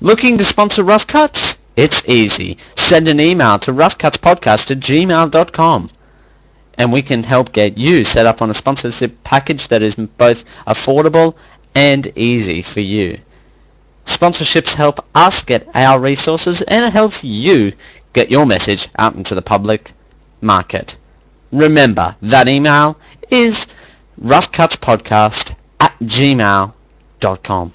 Looking to sponsor Ruff Cuts? It's easy. Send an email to roughcutspodcast at gmail.com and we can help get you set up on a sponsorship package that is both affordable and easy for you. Sponsorships help us get our resources and it helps you get your message out into the public market. Remember, that email is roughcutspodcast at gmail.com.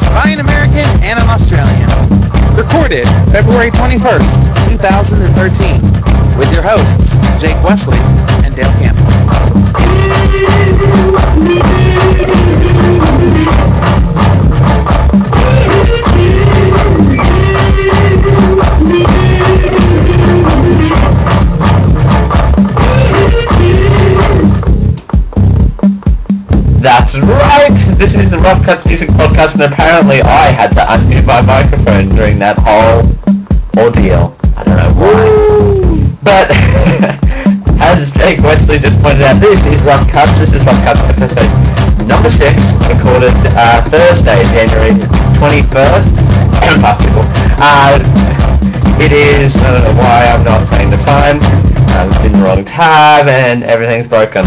by an American and an Australian. Recorded February 21st, 2013, with your hosts, Jake Wesley and Dale Campbell. That's right! This is the Ruff Cuts Music Podcast and apparently I had to unmute my microphone during that whole ordeal. I don't know why. But, as Jake Wesley just pointed out, this is Ruff Cuts. This is Ruff Cuts episode number 6, recorded uh, Thursday, January 21st. Past people. Uh, it is, I don't know why I'm not saying the time. I'm in the wrong tab and everything's broken.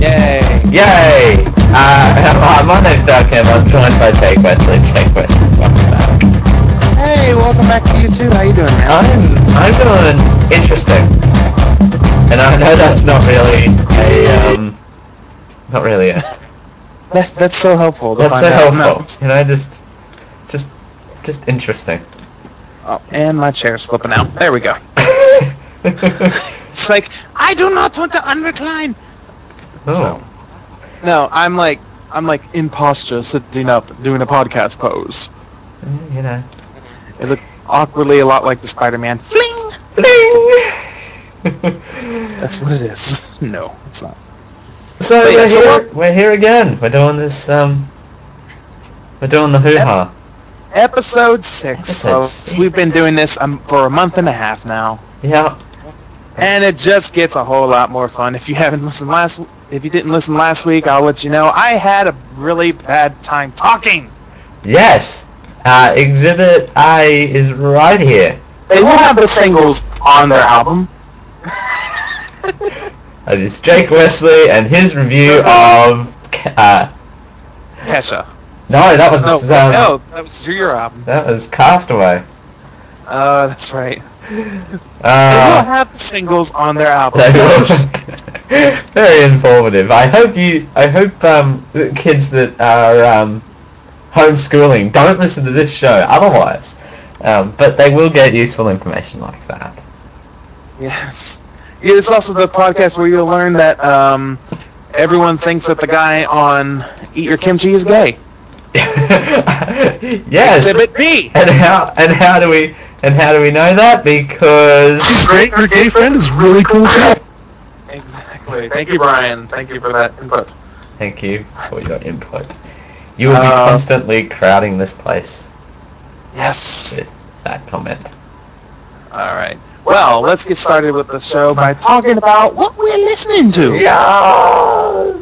Yay! Yay! Uh, my name's Campbell. I'm joined by Jake Wesley. Jake Wesley, welcome back. Hey, welcome back to you too. How you doing, man? I'm I'm doing interesting, and I know that's not really a um, not really a That, that's so helpful. That's so out. helpful. You know, just just just interesting. Oh, and my chair's flipping out. There we go. It's like I do not want to unrecline. Oh, No, I'm like I'm like in posture, sitting up, doing a podcast pose. you know. It looked awkwardly a lot like the Spider-Man. Fling. That's what it is. No, it's not. So But we're so here. what- We're here again. We're doing this. Um, we're doing the hoo ha. Episode six. Episode folks. six. We've been doing this um, for a month and a half now, Yeah. And it just gets a whole lot more fun. If you haven't listened last, if you didn't listen last week, I'll let you know. I had a really bad time talking. Yes. Uh, Exhibit A is right here. They will have the singles on their album. It's Jake Wesley and his review of. Uh, Kesha. no, that was No, um, no, that was your album. that was Castaway. Uh, that's right. They will Uh, have the singles on their album. very informative. I hope you. I hope um, the kids that are um, homeschooling don't listen to this show. Otherwise, um, but they will get useful information like that. Yes. Yeah, It's also the podcast where you'll learn that um, everyone thinks that the guy on Eat Your Kimchi is gay. yes. Exhibit B. And how and how do we and how do we know that? Because She's great. Her gay friend is really cool too. Exactly. Thank you, Brian. Thank you for that input. thank you for your input. You will be Uh, constantly crowding this place Yes. with that comment. All right. Well, let's get started with the show by talking about what we're listening to. Yes.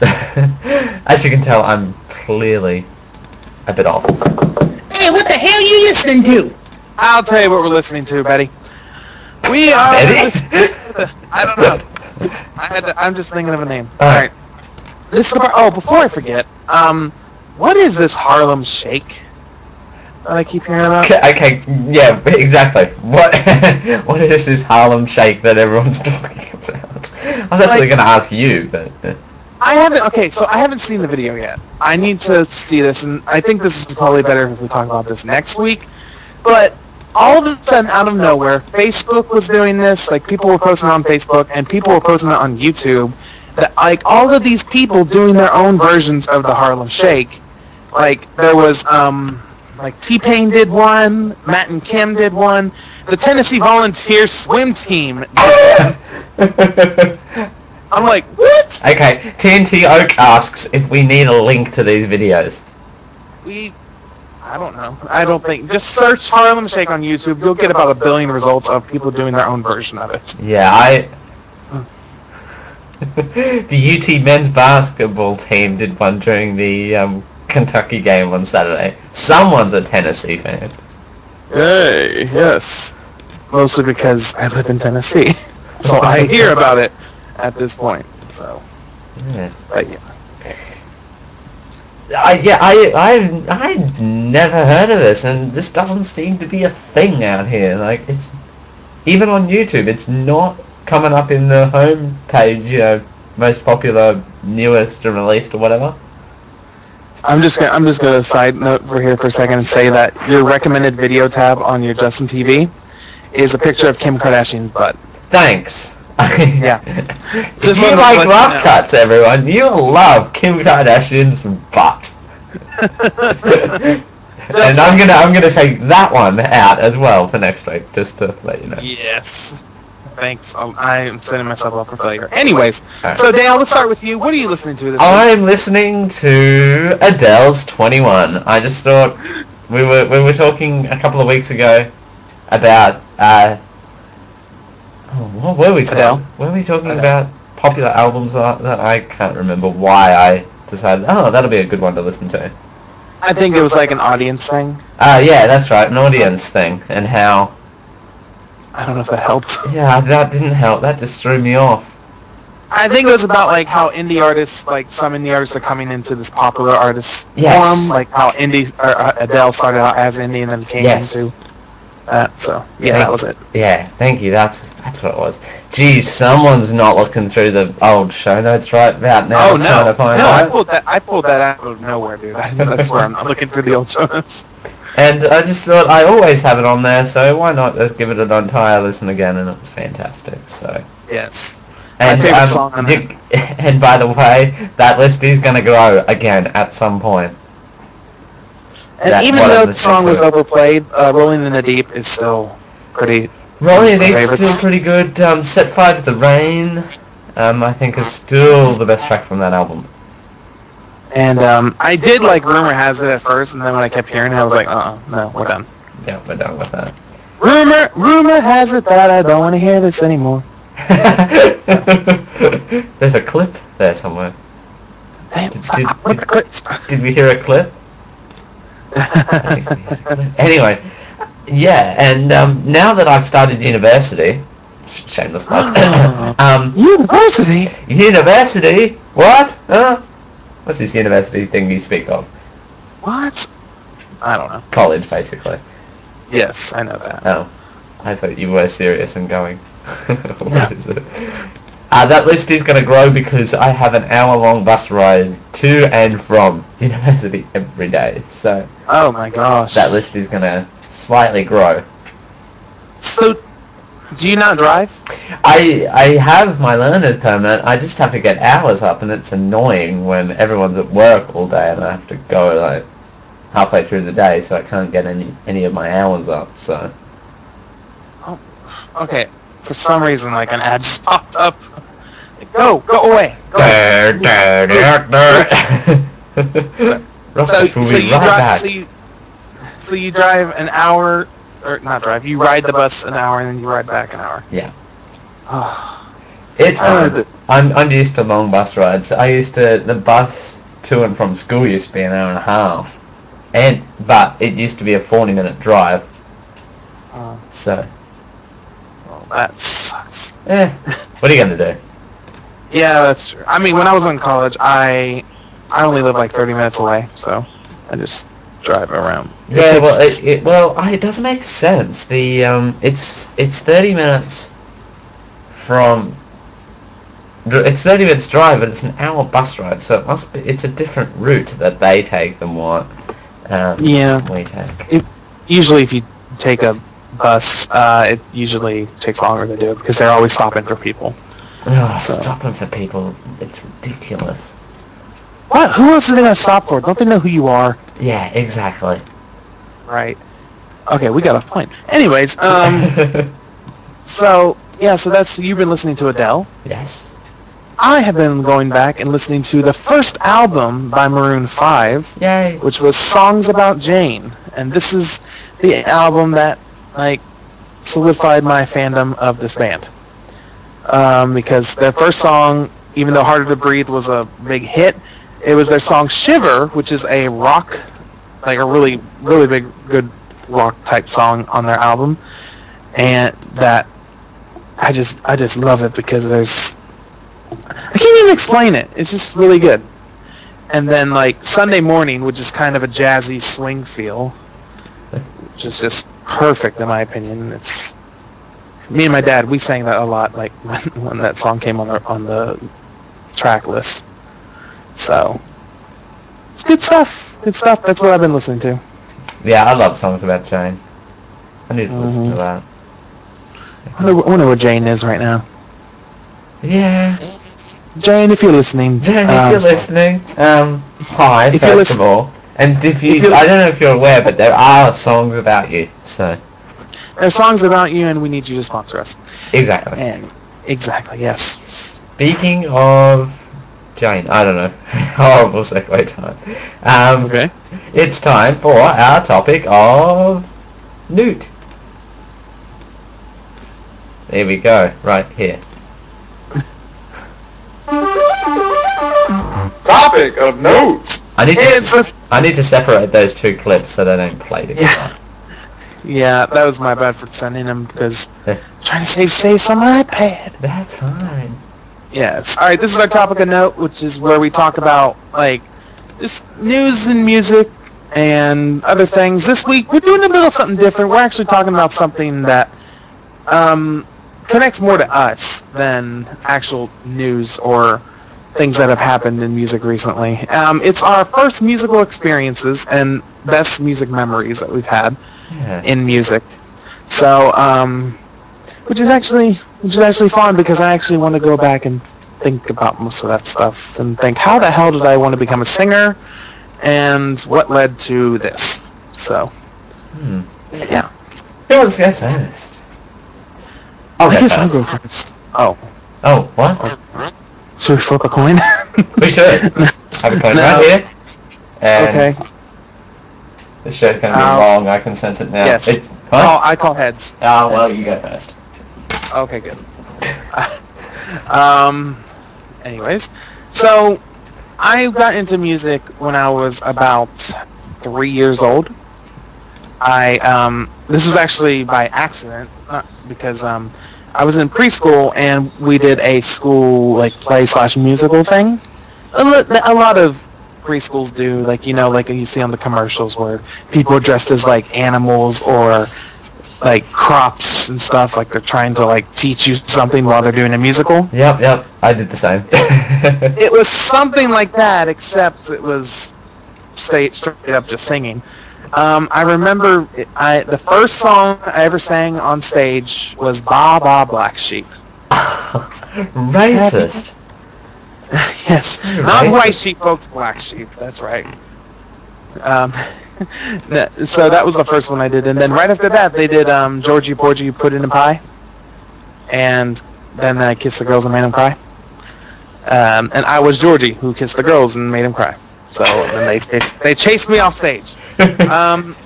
As you can tell, I'm clearly a bit off. Hey, what the hell are you listening to? I'll tell you what we're listening to, Betty. We are. Betty? I don't know. I had to, I'm just thinking of a name. All right. This. Oh, before I forget, um, what is this Harlem Shake that I keep hearing about? Okay, okay, yeah, exactly. What what is this Harlem Shake that everyone's talking about? I was actually Like- going to ask you, but uh, I haven't. Okay, so I haven't seen the video yet. I need to see this, and I think this is probably better if we talk about this next week. But all of a sudden, out of nowhere, Facebook was doing this. Like people were posting on Facebook, and people were posting it on YouTube. That like all of these people doing their own versions of the Harlem Shake. Like there was um, like T Pain did one, Matt and Kim did one, the Tennessee Volunteer swim team. Did one. I'm like, what? Okay, TNT Oak asks if we need a link to these videos. We, I don't know. I don't think. Just search Harlem Shake on YouTube. You'll get about a billion results of people doing their own version of it. Yeah, I... the UT men's basketball team did one during the um, Kentucky game on Saturday. Someone's a Tennessee fan. Hey, yes. Mostly because I live in Tennessee, so I hear about it at this point. So, Yeah. but yeah. I, yeah, I, I, I never heard of this, and this doesn't seem to be a thing out here. Like, it's even on YouTube, it's not coming up in the home page. You know, most popular, newest, and released, or whatever. I'm just gonna I'm just gonna side note for here for a second and say that your recommended video tab on your Justin TV is a picture of Kim Kardashian's butt. Thanks. Yeah. Just you like let you rough know. cuts, everyone. You love Kim Kardashian's butt. and I'm gonna I'm gonna take that one out as well for next week, just to let you know. Yes. Thanks. Um, I am setting myself up for failure. Anyways, Alright. so Dale, let's start with you. What are you listening to this week? I'm listening to Adele's 21. I just thought we were we were talking a couple of weeks ago about uh, oh, what were we talking? Adele? Were we talking Adele. about popular albums that that I can't remember why I decided oh that'll be a good one to listen to. I think it was like an audience thing. Uh, yeah, that's right, an audience thing, and how I don't know if that helped. yeah that didn't help. That just threw me off. I think it was about like how indie artists, like some indie artists, are coming into this popular artist Yes. forum, like how indie or uh, Adele started out as indie and then came Yes. into that. So yeah, Thank- that was it. Yeah, thank you. That's that's what it was. Geez, someone's not looking through the old show notes right about now. Oh no, to find no! I pulled that. I pulled that out of nowhere, dude. I, I swear, I'm not looking through the old show notes. And I just thought I always have it on there, so why not just give it an entire listen again? And it was fantastic. So. Yes. And, favorite um, song on and by the way, that list is going to grow again at some point. And That even though the song was overplayed, uh, "Rolling in the Deep" is still pretty. Rolling My favorites. still pretty good. Um, Set Fire to the Rain, um, I think is still the best track from that album. And um, I did like "Rumor Has It" at first, and then when I kept hearing it, I was like, "Uh, uh no, we're done." Yeah, we're done with that. Rumor, rumor has it that I don't want to hear this anymore. There's a clip there somewhere. Damn, Did- stop did- with the clips. Did we hear a clip? I think we heard a clip. Anyway, yeah, and um, now that I've started university, shameless plug, um, University. university, what? Huh? What's this university thing you speak of? What? I don't know. College, basically. Yes, I know that. Oh, I thought you were serious and going. what is it? Uh, that list is going to grow because I have an hour-long bus ride to and from university every day. So Oh my gosh. that list is going to slightly grow. So, do you not drive? I I have my learner's permit. I just have to get hours up, and it's annoying when everyone's at work all day, and I have to go like halfway through the day, so I can't get any any of my hours up. So oh, Okay. For some reason, like an ad just popped up. Like, go, go away. Go. So- So, so you drive. So you, so you drive an hour, or not drive. You ride the bus an hour, and then you ride back an hour. Yeah. It's I hard. I'm I'm used to long bus rides. I used to the bus to and from school used to be an hour and a half, and but it used to be a forty minute drive. oh, So, well, that sucks. eh, what are you gonna do? Yeah, that's true. I mean, when I was in college, I I only live like 30 minutes away, so I just drive around. It Yeah, well, it, it well, I, it doesn't make sense. The um, it's it's thirty minutes from. It's thirty minutes drive, but it's an hour bus ride, so it must be. It's a different route that they take than what um, Yeah. we take. usually if you take a bus, uh, it usually takes longer to do it because they're always stopping for people. Ugh, So- stopping for people, it's ridiculous. What? Who else are they gonna stop for? Don't they know who you are? Yeah, exactly. Right? Okay, we got a point. Anyways, um, so yeah, so that's you've been listening to Adele. yes. I have been going back and listening to the first album by Maroon Five, Yay. which was Songs About Jane, and this is the album that like solidified my fandom of this band. Um, because their first song, even though Harder to Breathe was a big hit, it was their song Shiver, which is a rock, like a really, really big, good rock type song on their album, and that I just, I just love it because there's, I can't even explain it. It's just really good. And then like Sunday Morning, which is kind of a jazzy swing feel, which is just perfect in my opinion. It's me and my dad. We sang that a lot, like when, when that song came on the on the track list. So it's good stuff. Good stuff. That's what I've been listening to. Yeah, I love songs about Jane. I need to listen to that. I wonder, I wonder where Jane is right now. Yeah. Jane, if you're listening, Jane, if um, you're listening, um, hi, If first you're of all. And if you, if you're- I don't know if you're aware, but there are songs about you. So, there's songs about you, and we need you to sponsor us. exactly. And exactly, yes. Speaking of Jane, I don't know. Horrible segue time. Um, Okay. It's time for our topic of Newt. There we go, right here. Topic of note. I need to It's a I need to separate those two clips so they don't play together. Yeah. Yeah, that was my bad for sending them because trying to save space on my iPad. That's fine. Yes. All right. This is our topic of note, which is where we talk about like just news and music and other things. This week we're doing a little something different. We're actually talking about something that um, connects more to us than actual news or things that have happened in music recently. Um, it's our first musical experiences and best music memories that we've had Yeah. in music. So, um, which is actually which is actually fun because I actually want to go back and think about most of that stuff and think how the hell did I want to become a singer and what led to this. So, Hmm. yeah. Who wants to go first? I'll I guess I'll first. go first. Oh, Oh, what? should we flip a coin? We should. Have a coin No. right here. And Okay. the show's going to be Um, long. I can sense it now. yes. It's, Oh. I call heads. Oh, well, you go first. Okay, good. um, anyways, so I got into music when I was about three years old. I um, this was actually by accident, not because um, I was in preschool and we did a school like play slash musical thing. A lot of preschools do, like you know, like you see on the commercials where people are dressed as like animals or like crops and stuff like they're trying to like teach you something while they're doing a musical Yep, yep. I did the same. it was something like that except it was straight straight up just singing um, i remember I, the first song i ever sang on stage was ba ba black sheep Racist. yes You're not racist. white sheep folks black sheep that's right um, that- so that was the first one i did. And then right after that they did um, georgie porgy put in a pie. And then i kissed the girls and made them cry. Um, and i was georgie who kissed the girls and made them cry. So then they they, they chased me off stage. Um,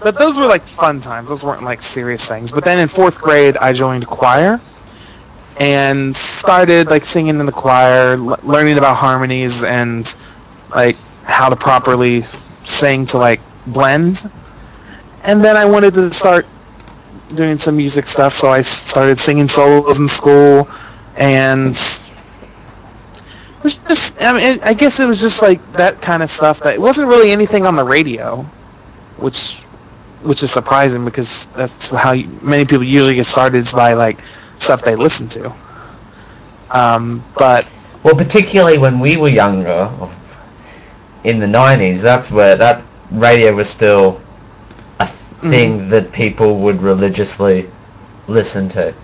but those were like fun times. Those weren't like serious things. But then in fourth grade i joined choir and started like singing in the choir l- learning about harmonies and like how to properly sing to like blend and then i wanted to start doing some music stuff so I started singing solos in school and it was just i mean i guess it was just like that kind of stuff that it wasn't really anything on the radio which which is surprising because that's how you, many people usually get started is by like stuff they listen to. Um, but Well, particularly when we were younger, in the 90s, that's where that radio was still a thing Mm-hmm. that people would religiously listen to.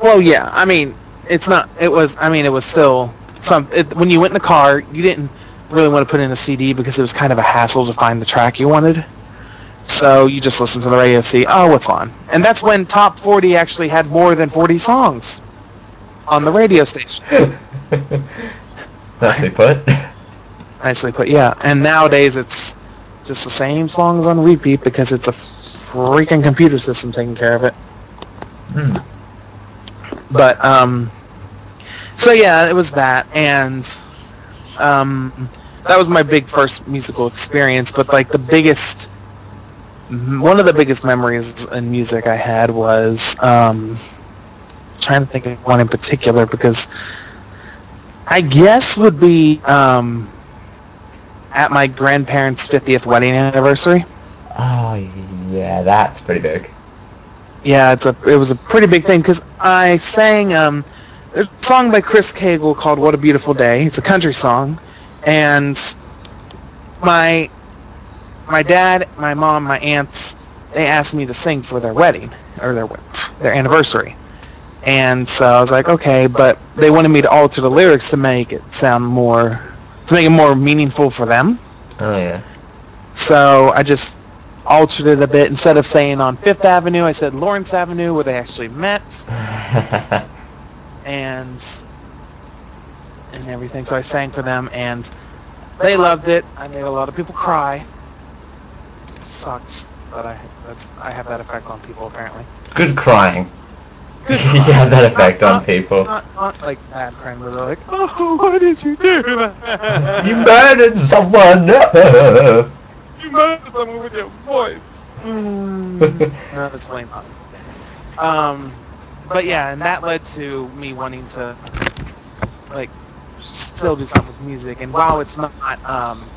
Well, yeah. I mean, it's not. It was. I mean, it was still some. It, when you went in the car, you didn't really want to put in a CD because it was kind of a hassle to find the track you wanted. So you just listen to the radio, see, oh, what's on, and that's when Top 40 actually had more than 40 songs on the radio station. Nicely put. Nicely put, yeah. And nowadays it's just the same songs on repeat because it's a freaking computer system taking care of it. Hmm. But um, so yeah, it was that, and um, that was my big first musical experience. But like the biggest, one of the biggest memories in music I had was um, trying to think of one in particular because I guess would be um, at my grandparents' 50th wedding anniversary. Oh yeah, that's pretty big. Yeah, it's a it was a pretty big thing because I sang um, a song by Chris Cagle called "What a Beautiful Day." It's a country song, and my my dad, my mom, my aunts, they asked me to sing for their wedding or their their anniversary, and so I was like, okay, but they wanted me to alter the lyrics to make it sound more to make it more meaningful for them. Oh yeah. So I just altered it a bit. Instead of saying on Fifth Avenue, I said Lawrence Avenue, where they actually met, and and everything. So I sang for them, and they loved it. I made a lot of people cry. Sucks, but I that's I have that effect on people apparently. Good crying. Good you have that effect Not- on not- people. Not, not like bad crying, but they're like, oh, why did you do that? You murdered someone. No. You murdered someone with your voice. Mm. no, that's plain not. Um, but yeah, and that led to me wanting to like still do something with music. And while it's not um,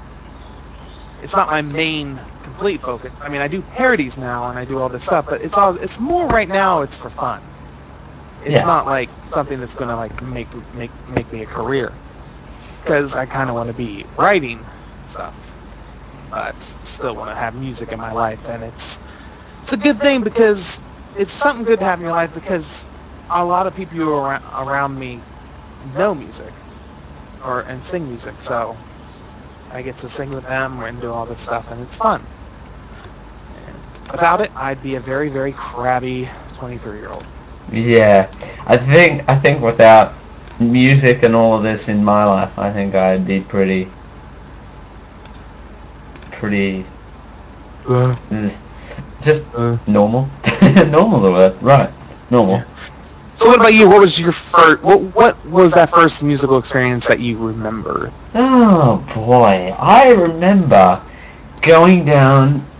it's not my main complete focus. I mean, I do parodies now and I do all this stuff, but it's all it's more right now. It's for fun. It's Yeah. not like something that's gonna like make make make me a career because I kind of want to be writing stuff, but still want to have music in my life, and it's it's a good thing because it's something good to have in your life because a lot of people who are around, around me know music or and sing music, so I get to sing with them and do all this stuff, and it's fun. And without it, I'd be a very very crabby 23 year old. Yeah, I think I think without music and all of this in my life, I think I'd be pretty, pretty, mm, just Uh. normal. Normal's the word, right? Normal. Yeah. So what about you? What was your first? What what was that first musical experience that you remember? Oh boy, I remember going down.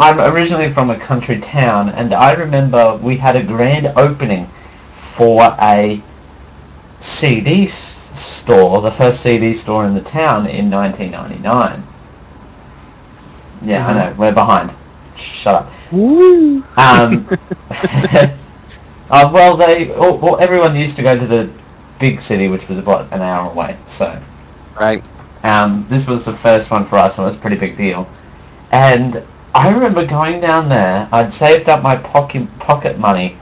I'm originally from a country town, and I remember we had a grand opening for a CD store, the first CD store in the town in 1999. Yeah, I Mhm. know, we're behind. Shut up. Woo! Um, uh, well, they, well, well, everyone used to go to the big city, which was about an hour away, so. right. Um, this was the first one for us, and it was a pretty big deal. And I remember going down there. I'd saved up my pocket pocket money.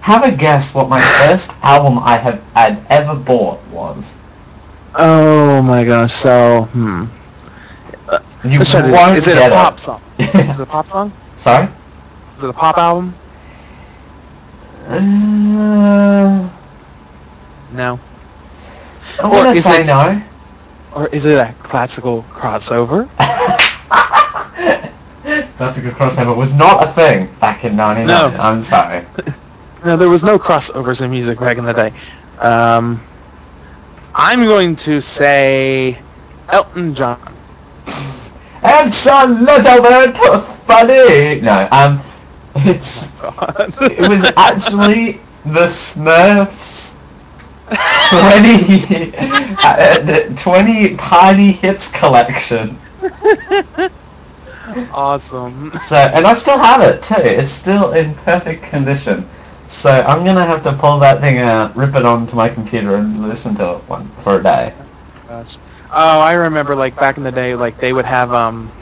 Have a guess what my first album I have had ever bought was. Oh my gosh. So hmm. You to- won't is it a pop song? Is it a pop song? Sorry. Is it a pop album? Uh, No. Or gonna is say it- no. Or is it a classical crossover? That's a good crossover. Was not a thing back in '99. No. I'm sorry. No, there was no crossovers in music back in the day. Um, I'm going to say Elton John. It's a little bit funny. No, um, it's it was actually the Smurfs 20, uh, the 20 party hits collection. awesome. So, and I still have it too. It's still in perfect condition. So I'm gonna have to pull that thing out, rip it onto my computer, and listen to it one for a day. Gosh. Oh, I remember like back in the day, like they would have um,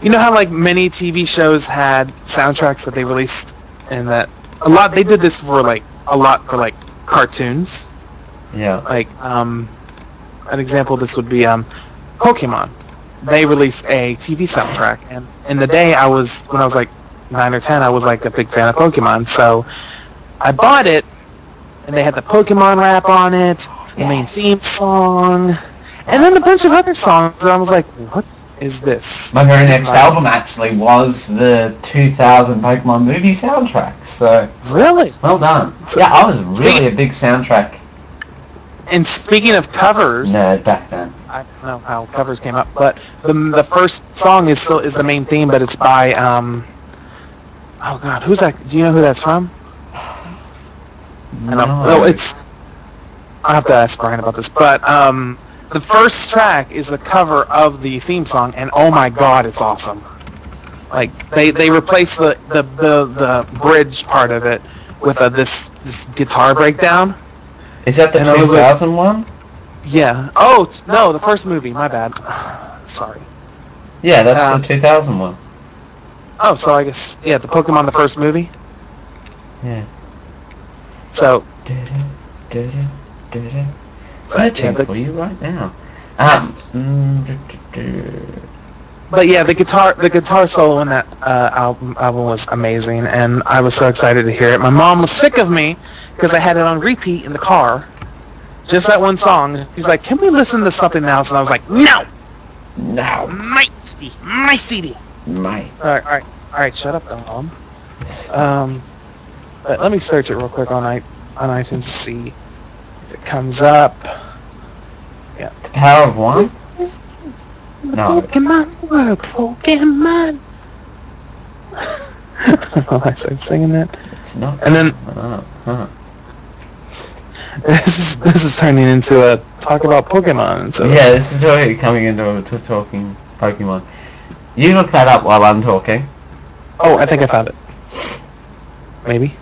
you know how like many TV shows had soundtracks that they released, and that a lot they did this for like a lot for like cartoons. Yeah. Like um, an example of this would be um, Pokemon. They released a TV soundtrack, and in the day I was when I was like nine or ten, I was like a big fan of Pokemon, so I bought it, and they had the Pokemon rap on it, the main theme song, and then a bunch of other songs, and I was like, what is this? My very next album actually was the 2000 Pokemon movie soundtrack, so Really? well done. Yeah, I was really a big soundtrack And speaking of covers, nerd back then. I don't know how covers came up, but the the first song is still is the main theme, but it's by um. Oh God, who's that? Do you know who that's from? Know. No, it's. I have to ask Brian about this, but um, the first track is a cover of the theme song, and oh my God, it's awesome. Like they they replaced the the the, the bridge part of it with a this this guitar breakdown. Is that the and I like- one? Yeah. Oh t- no, the first movie. My bad. Sorry. Yeah, that's Um, the 2000 one. Oh, so I guess yeah, the Pokemon the first movie. Yeah. So Searching for you right now. Um. But yeah, the guitar the guitar solo in that uh, album album was amazing, and I was so excited to hear it. My mom was sick of me because I had it on repeat in the car, just that one song. He's like, "Can we listen to something else?" And I was like, "No, No, my CD, my CD." mate. All right, all right, all right. Shut up, mom. Um, but let me search it real quick on i on iTunes to see if it comes up. The power of one? No. Pokemon world, Pokemon. I don't know why I started singing that. It's not. And then- Oh, huh. This is this is turning into a talk about Pokemon. So Yeah, this is really coming into to talking Pokemon. You look that up while I'm talking. Oh, I think I found it. Maybe.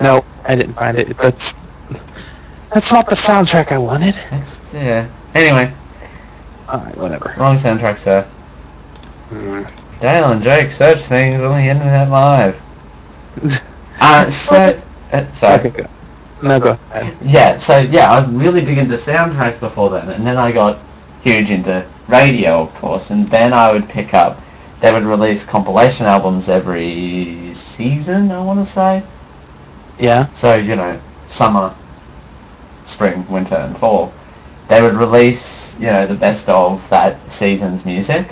No, I didn't find it. That's that's not the soundtrack I wanted. That's, yeah. Anyway, Alright, whatever. wrong soundtrack, sir. Mm. Dale and Jake search things on the internet live. Uh, so, uh, sorry. Okay. No, go ahead. Yeah, so yeah, I was really big into soundtracks before then, and then I got huge into radio, of course, and then I would pick up, they would release compilation albums every season, I want to say. Yeah. So, you know, summer, spring, winter, and fall. They would release, you know, the best of that season's music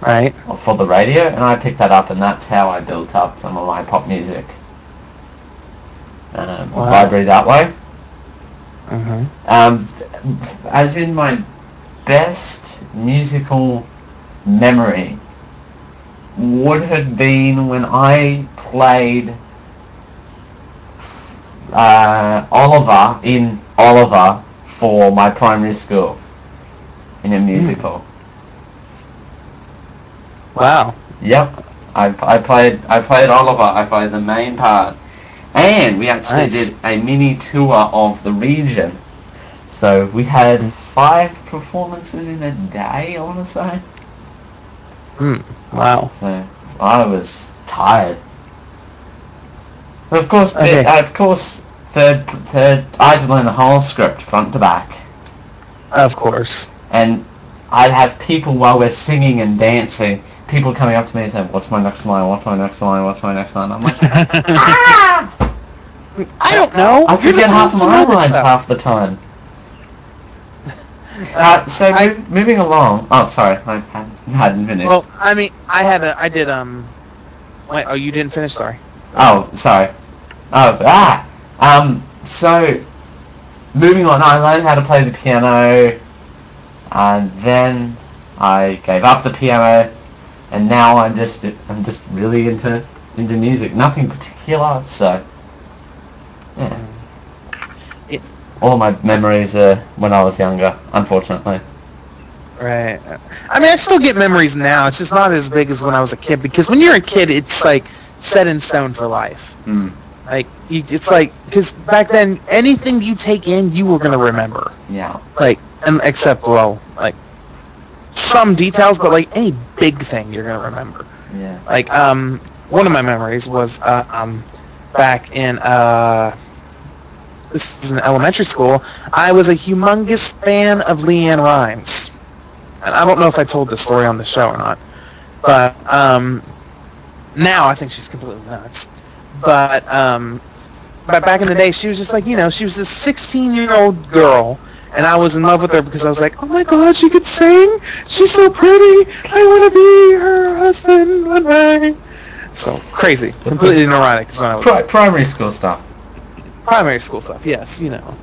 Right. for the radio, and I picked that up, and that's how I built up some of my pop music um, Wow. library that way. Mhm. Um, as in my best musical memory would have been when I played uh, Oliver in Oliver for my primary school in a musical. Wow. Yep, I, I played I played Oliver. I played the main part, and we actually Nice. did a mini tour of the region. So we had five performances in a day. I want to say. Hmm. Wow. So I was tired. But of course, Okay. uh, of course, third third I had to learn the whole script front to back, Of course. and I'd have people while we're singing and dancing. People coming up to me and saying, "What's my next line? What's my next line? What's my next line?" I'm like, ah! I don't know. I You're forget half doing of some my lines half the time. Uh, so I- mov- moving along. Oh, sorry, I hadn't, hadn't finished. Well, I mean, I had a, I did um. Wait, oh, you didn't finish. Sorry. oh, sorry. Oh, ah. Um. So, moving on. I learned how to play the piano, and then I gave up the piano, and now I'm just I'm just really into into music. Nothing particular. So, yeah. It- All my memories are when I was younger, unfortunately. Right. I mean, I still get memories now. It's just not as big as when I was a kid. Because when you're a kid, it's like set in stone for life. Hmm. Like you, it's like because back then, anything you take in, you were gonna remember. Yeah. Like, and except well, like some details, but like any big thing, you're gonna remember. Yeah. Like, um, one of my memories was uh, um, back in uh, this is in elementary school. I was a humongous fan of LeAnn Rimes. and I don't know if I told this story on the show or not, but um, now I think she's completely nuts. But um, but back in the day, she was just like you know, she was this 16 year old girl, and I was in love with her because I was like, oh my god, she could sing. She's so pretty. I want to be her husband one day. So crazy, completely neurotic is when I was Pri- primary school stuff. primary school stuff. Yes, you know,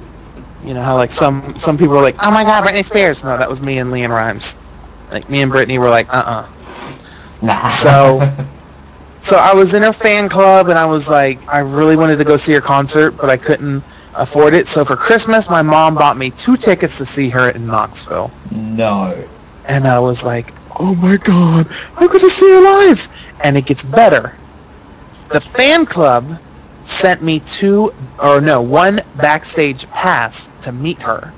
you know how like some some people are like, oh my god, Britney Spears. No, that was me and LeAnn Rimes. Like me and Britney were like, uh uh Nah. So- So I was in her fan club, and I was like, I really wanted to go see her concert, but I couldn't afford it. So for Christmas, my mom bought me two tickets to see her in Knoxville, no. and I was like, oh my god, I'm going to see her live. And it gets better. The fan club sent me two, or no, one backstage pass to meet her,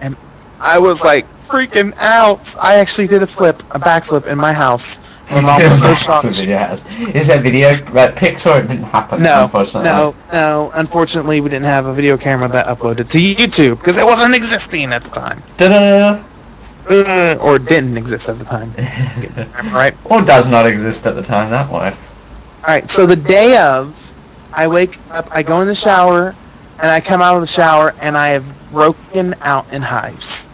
and I was like freaking out. I actually did a flip, a backflip in my house. My mom was so shocked. Is that video that pics or it didn't happen? No, unfortunately. no, no. Unfortunately, we didn't have a video camera that uploaded to YouTube because it wasn't existing at the time, Ta-da! uh, or didn't exist at the time. Right? or does not exist at the time. That works. All right. So the day of, I wake up, I go in the shower, and I come out of the shower, and I have broken out in hives.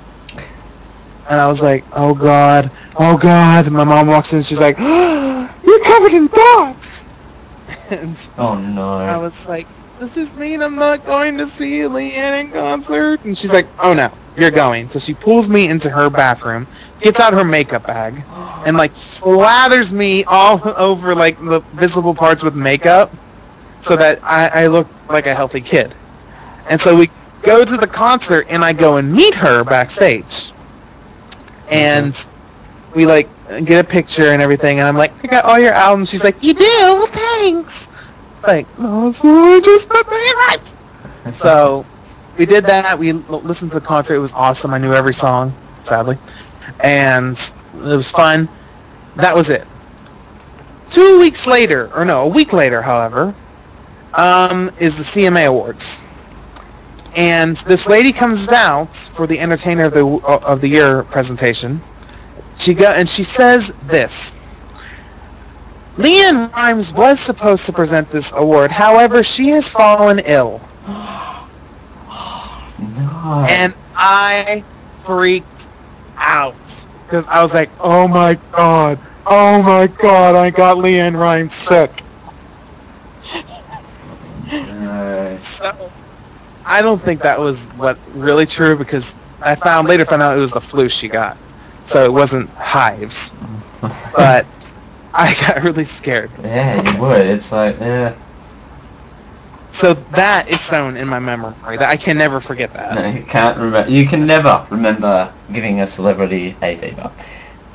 And I was like, oh god, oh god. And my mom walks in, she's like, you're covered in dots. And Oh no. I was like, does this mean I'm not going to see LeAnn in concert? And she's like, oh no, you're going. So she pulls me into her bathroom, gets out her makeup bag, and like slathers me all over like the visible parts with makeup so that I, I look like a healthy kid. And so we go to the concert and I go and meet her backstage. And we like get a picture and everything and I'm like, I got all your albums. She's like, You do? Well, thanks. It's like, oh, so I just put that right. So we did that. We l- listened to the concert. It was awesome. I knew every song, sadly. And it was fun. That was it. Two weeks later, or no, a week later, however, um, is the CMA Awards. And this lady comes out for the Entertainer of the of the Year presentation. She go and she says this. LeAnn Rimes was supposed to present this award, however, she has fallen ill. No. And I freaked out. Because I was like, oh my god, oh my god, I got LeAnn Rimes sick. So, I don't think that was what really true because I found later found out it was the flu she got. So it wasn't hives. But I got really scared. yeah, you would. It's like, yeah. So that is sewn in my memory. That I can never forget that. No, you can't remember. You can never remember giving a celebrity hay fever.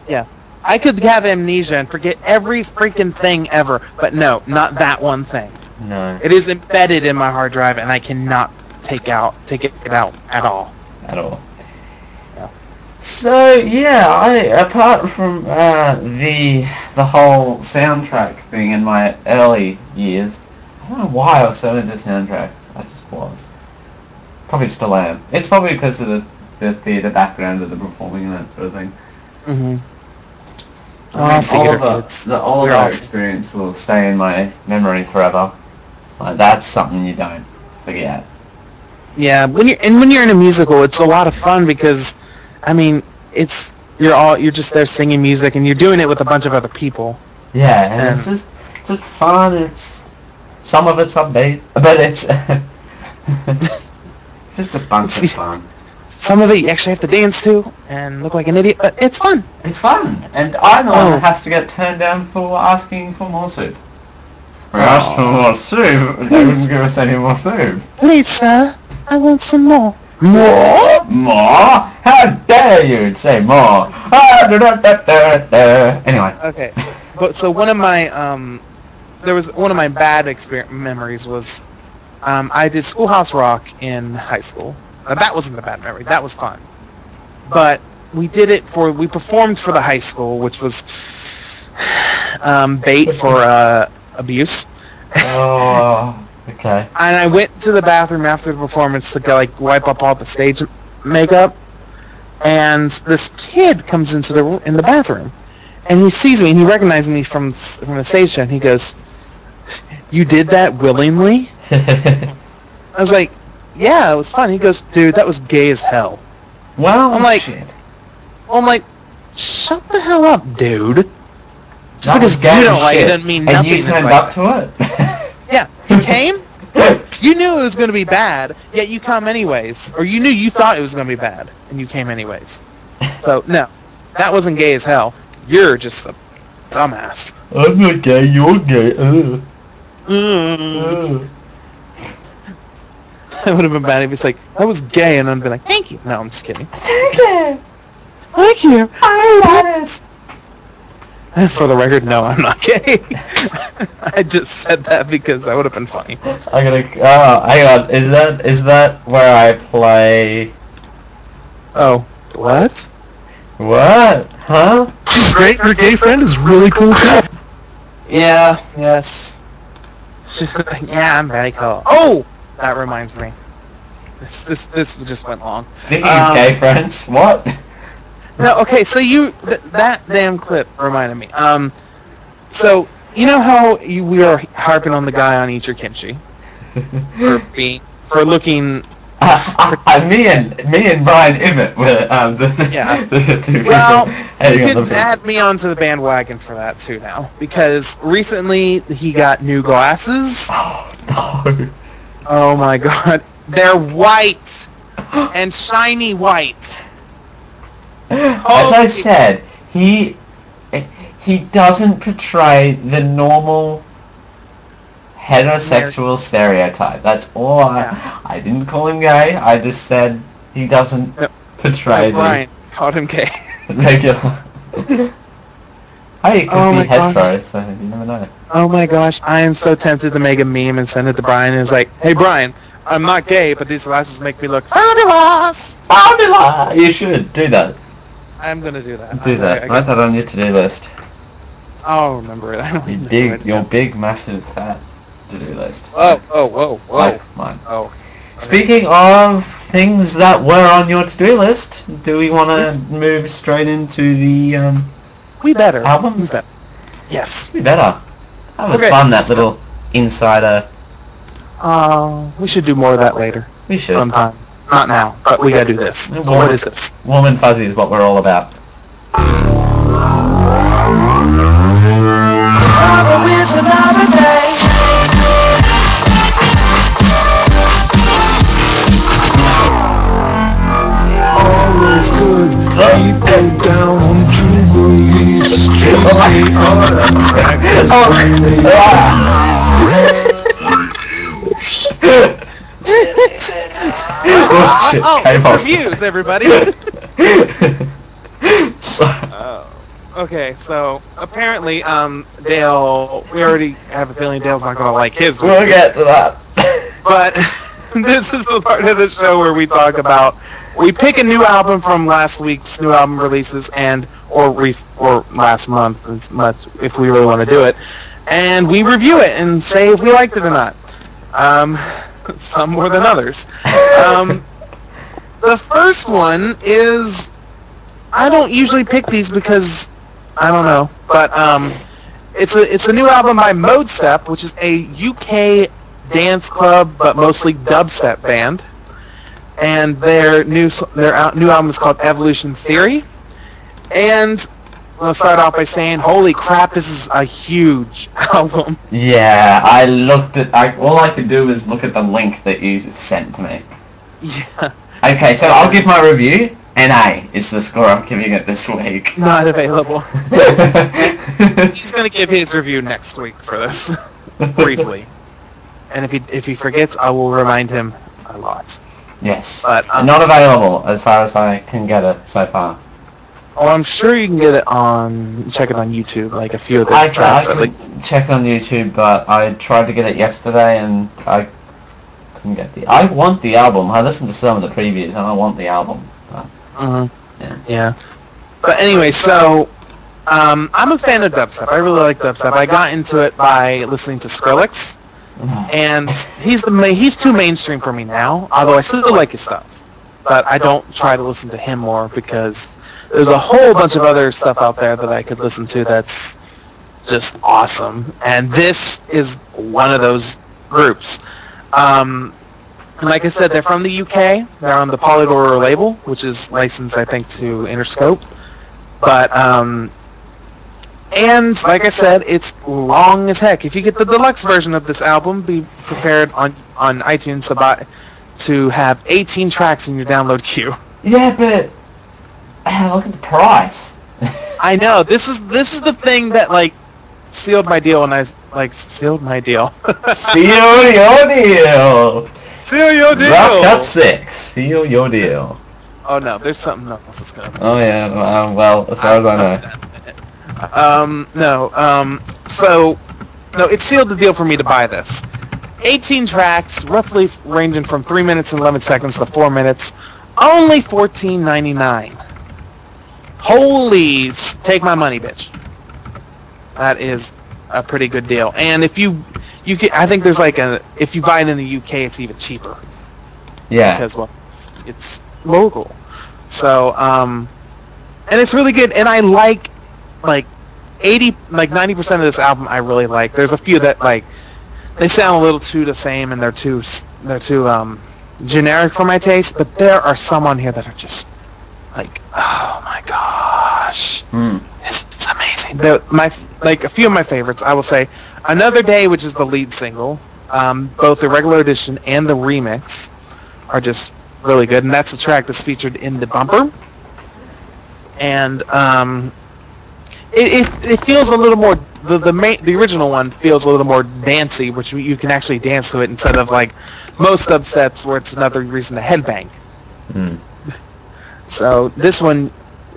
Yeah. I could have amnesia and forget every freaking thing ever, but no, not that one thing. No, It is embedded in my hard drive, and I cannot take out take it out at all. at all. Yeah. So yeah, I apart from uh, the the whole soundtrack thing in my early years, I don't know why I was so into soundtracks. I just was. Probably still am. It's probably because of the the theatre background of the performing and that sort of thing. I Oh, mean, theatre all the, the all of that experience will stay in my memory forever. Like that's something you don't forget. Yeah, when you're and when you're in a musical, it's a lot of fun because, I mean, it's you're all you're just there singing music and you're doing it with a bunch of other people. Yeah, and it's just just fun. It's some of it's upbeat, but it's just a bunch of fun. Some of it you actually have to dance to and look like an idiot, but it's fun. It's fun, and I'm the one Oh. that has to get turned down for asking for more soup. We Oh. asked for more soup, and they wouldn't give us any more soup. Please, sir, I want some more. More? More? How dare you say more? Anyway, Okay, but so one of my um, there was one of my bad exper- memories was, um, I did Schoolhouse Rock in high school. Now, that wasn't a bad memory. That was fun. But we did it for we performed for the high school, which was um, bait for uh, abuse. oh, okay. And I went to the bathroom after the performance to like wipe up all the stage makeup. and this kid comes into the in the bathroom, and he sees me and he recognizes me from from the stage show, and he goes, "You did that willingly?" I was like, "Yeah, it was fun." He goes, "Dude, that was gay as hell." well, I'm like- shit. I'm like, "Shut the hell up, dude." Just That because gay you don't as like it doesn't mean And nothing. you is turned like up to it. You came. You knew it was going to be bad, yet you come anyways. Or you knew you thought it was going to be bad, and you came anyways. So, no, that wasn't gay as hell. You're just a dumbass. I'm not gay. You're gay. Ugh. Mm. Ugh. That would have been bad if it's like, I was gay, and I'd be like, thank you. No, I'm just kidding. Thank you. Thank you. I love it. For the record, no, I'm not gay. I just said that because that would have been funny. I'm gonna. Oh, hang on. Is that is that where I play? Oh, what? What? Huh? She's great. Her gay friend is really cool too. Yeah, yes. yeah, I'm very cool. Oh, that reminds me. This this this just went long. Speaking Um, of gay friends, what? No, okay, so you th- that damn clip reminded me. Um, so you know how you, we are harping on the guy on Eat Your Kimchi for being for looking. Uh, uh, me and me and Brian Ibbott were um, the, Yeah. the two people Well, you could add me onto the bandwagon for that too now because recently he got new glasses. Oh no! Oh my god, they're white and shiny white. As I said, he he doesn't portray the normal heterosexual stereotype. That's all. I, Yeah. I didn't call him gay. I just said he doesn't Yep. portray Brian called him gay. regular. hey, it could Oh be my gosh. so you never know. Oh my gosh, I am so tempted to make a meme and send it to Brian. And it's like, hey Brian, I'm not gay, but these glasses make me look fabulous. Fabulous! You should do that. I'm gonna do that. Do I'm that. gonna- I Write that on your to-do list. I'll remember it. I don't Your know big, it. your big, massive, fat to-do list. Whoa, whoa, whoa, whoa. Like mine. Oh. Speaking of things that were on your to-do list, do we want to move straight into the? Um, We better. Albums? We better. Yes. we better. That was Okay, fun. That little insider. Uh, we should do more of that later. We should. Sometime. Not now, but we gotta do this. So what is this? Warm and fuzzy is what we're all about. Always good people down to the street. They are a practice when they oh, shit, oh, it's off. reviews, everybody. Oh. Okay, so apparently, um, Dale, we already have a feeling Dale's not gonna like his. we'll review. get to that. But this is the part of the show where we talk about we pick a new album from last week's new album releases and or re- or last month as much if we really want to do it, and we review it and say if we liked it or not. Um, some more than others. Um, the first one is I don't usually pick these because I don't know, but um, it's a it's a new album by Modestep, which is a UK dance club, but mostly dubstep band. And their new their new album is called Evolution Theory. And I'll start off by saying, holy crap, this is a huge album. yeah, I looked at. I, all I could do was look at the link that you sent me. Yeah, Okay, so I'll give my review. NA is the score I'm giving it this week. not available. He's gonna give his review next week for this, briefly. And if he if he forgets, I will remind him a lot. Yes. But, um, not available as far as I can get it so far. Oh, I'm sure you can get it on check it on YouTube, like a few of the I, I tracks. could least. check on YouTube, but I tried to get it yesterday and I couldn't get the. I want the album. I listened to some of the previews and I want the album. Mhm. Yeah. Yeah. But anyway, so um, I'm a fan of dubstep. I really like dubstep. I got into it by listening to Skrillex, and he's the ma- he's too mainstream for me now. Although I still like his stuff, but I don't try to listen to him more because there's a whole bunch of other stuff out there that I could listen to that's just awesome. And this is one of those groups. Um, like I said, they're from the UK. They're on the Polydor label, which is licensed, I think, to Interscope. But um, and like I said, it's long as heck. If you get the deluxe version of this album, be prepared on on iTunes to buy to have 18 tracks in your download queue. Yeah, but ah, look at the price. I know this is this is the thing that like sealed my deal, and I like sealed my deal. Seal your deal. Seal your deal. Ruff Cut Six. Seal your deal. Oh no, there's something else that's gonna. Oh yeah. Well, well as far as I know. Um, no. Um, so no, it sealed the deal for me to buy this. 18 tracks, roughly ranging from three minutes and 11 seconds to four minutes. Only 14.99. Holy, take my money, bitch. That is a pretty good deal. And if you, you get, I think there's like a, if you buy it in the UK, it's even cheaper Yeah. because well, it's local. So, um, and it's really good. And I like, like, eighty, like ninety percent of this album, I really like. There's a few that like, they sound a little too the same, and they're too, they're too um, generic for my taste. But there are some on here that are just like, oh my gosh. Hmm. It's, it's amazing. The, my like a few of my favorites, I will say, "Another Day," which is the lead single, um, both the regular edition and the remix are just really good, and that's the track that's featured in the bumper. And um, it, it it feels a little more the the main the original one feels a little more dancey, which you- you can actually dance to it instead of like most dubsteps where it's another reason to headbang. Hmm. So this one,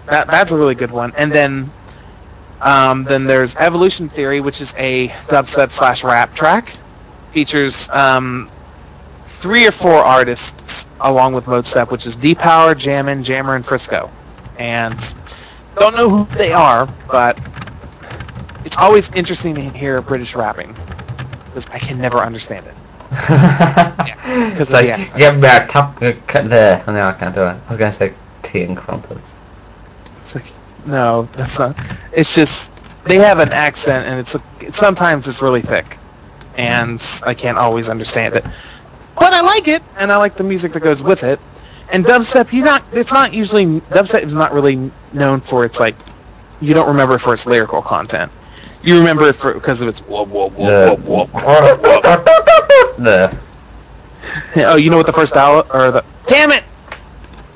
that that's a really good one. And then, um, then there's Evolution Theory, which is a dubstep slash rap track. Features um, three or four artists along with Modestep, which is D Power, Jammin, Jammer, and Frisco. And don't know who they are, but it's always interesting to hear British rapping because I can never understand it. Because of like, accent. you have about top uh, cut there. Oh, no, I can't do it. I was gonna say tea and crumpets. It's like, no, that's not. It's just they have an accent, and it's, sometimes it's really thick, and I can't always understand it. But I like it, and I like the music that goes with it. And dubstep, you not. It's not usually dubstep is not really known for its like. You don't remember it for its lyrical content. You remember it for because of its whoop whoop whoop whoop whoop. The Oh, you know what the first dollar or the damn it!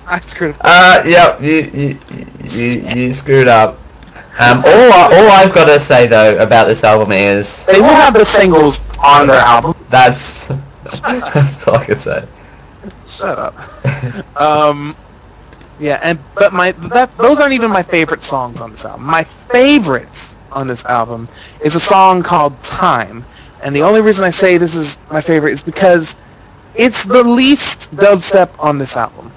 I screwed it. uh, yep, you you you, you screwed up. Um, all I, all I've got to say though about this album is They will have the singles on their album. that's that's all I can say. Shut up. Um, yeah, and but my that those aren't even my favorite songs on this album. My favorite on this album is a song called "Time," and the only reason I say this is my favorite is because it's the least dubstep on this album.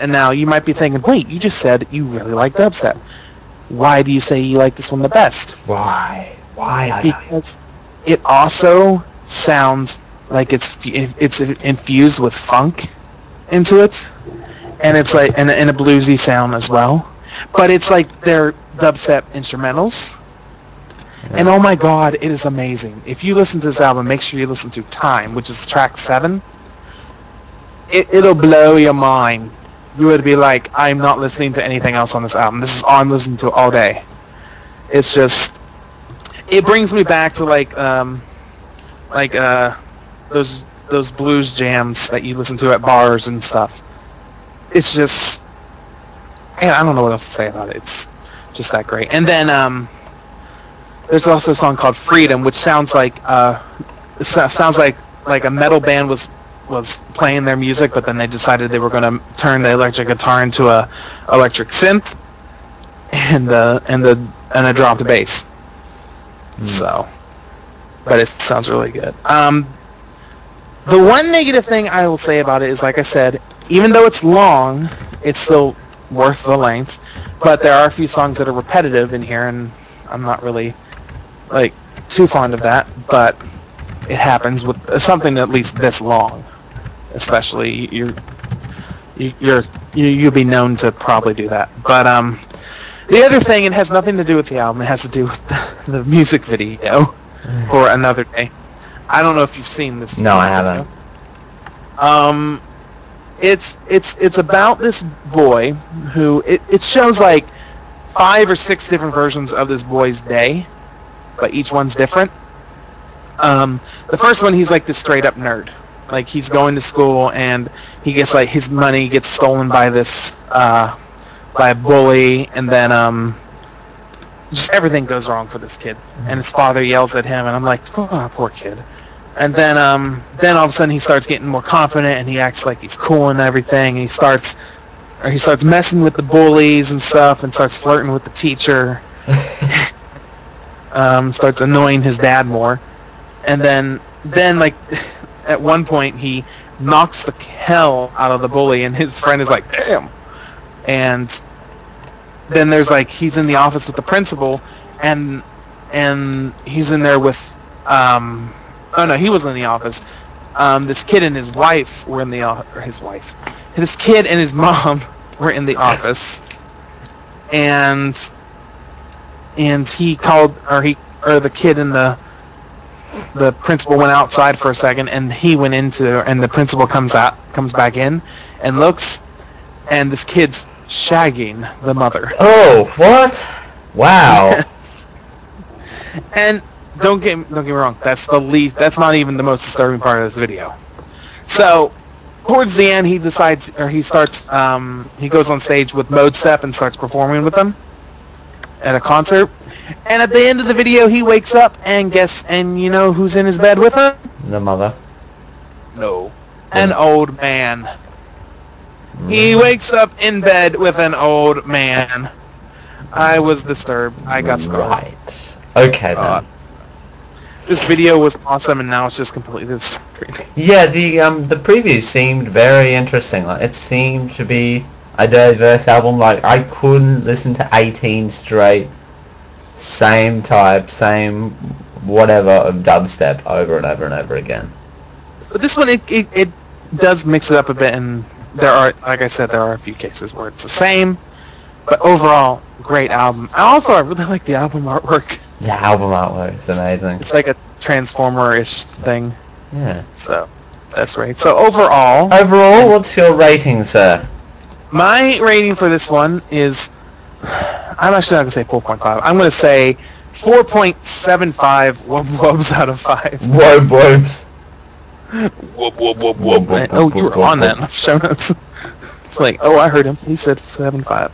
And now you might be thinking, wait, you just said you really like dubstep. Why do you say you like this one the best? Why? Why? Because it also sounds like it's it's infused with funk into it, and it's like and, and a bluesy sound as well. But it's like they're dubstep instrumentals, and oh my god, it is amazing. If you listen to this album, make sure you listen to "Time," which is track seven. It it'll blow your mind. You would be like, I'm not listening to anything else on this album. This is all I'm listening to all day. It's just it brings me back to like um like uh those those blues jams that you listen to at bars and stuff. It's just yeah, I don't know what else to say about it. It's just that great. And then um there's also a song called Freedom which sounds like uh sounds like like a metal band was was playing their music but then they decided they were going to turn the electric guitar into a electric synth and uh and the and a drop to bass. So, but it sounds really good. Um, the one negative thing I will say about it is, like I said, even though it's long, it's still worth the length. But there are a few songs that are repetitive in here, and I'm not really like too fond of that. But it happens with something at least this long, especially you're you, you're you, you'll be known to probably do that. But um, the other thing, it has nothing to do with the album. It has to do with the, the music video for Another Day. I don't know if you've seen this. No, I haven't. video. Um, it's it's it's about this boy who it, it shows like five or six different versions of this boy's day, but each one's different. Um, the first one, he's like this straight up nerd. Like he's going to school and he gets like his money gets stolen by this uh, by a bully, and then um, just everything goes wrong for this kid. And his father yells at him, and I'm like, oh, poor kid. And then um, then all of a sudden he starts getting more confident, and he acts like he's cool and everything. And he starts or he starts messing with the bullies and stuff, and starts flirting with the teacher. um, starts annoying his dad more, and then then like at one point he knocks the hell out of the bully, and his friend is like, "Damn!" And then there's like he's in the office with the principal, and and he's in there with um, oh no, he was in the office. Um, this kid and his wife were in the or his wife. This kid and his mom were in the office, and and he called or he or the kid in the the principal went outside for a second and he went into and the principal comes out comes back in and looks and this kid's shagging the mother Oh, what? Wow. and don't get don't get me wrong that's the least that's not even the most disturbing part of this video so towards the end he decides or he starts um, he goes on stage with Modestep and starts performing with them at a concert and at the end of the video he wakes up and guess and you know who's in his bed with him the mother. no an old man he wakes up in bed with an old man i was disturbed i got scarred Right. Okay Uh, then. this video was awesome and now it's just completely disturbing Yeah, the um the preview seemed very interesting. Like it seemed to be a diverse album. Like I couldn't listen to 18 straight, same type, same whatever of dubstep over and over and over again. But this one, it, it, it does mix it up a bit, and there are, like I said, there are a few cases where it's the same. But overall, great album. Also, I really like the album artwork. The album artwork is amazing. It's like a Transformer-ish thing. Yeah. So that's great. So overall, Overall, what's your rating, sir? My rating for this one is, I'm actually not gonna say 4.5. I'm gonna say 4.75 wub wubs out of five. Whoa, whoops. Whoop whoop whoop whoop. Oh, you were on that in the show notes. it's like, oh, I heard him. He said seven five.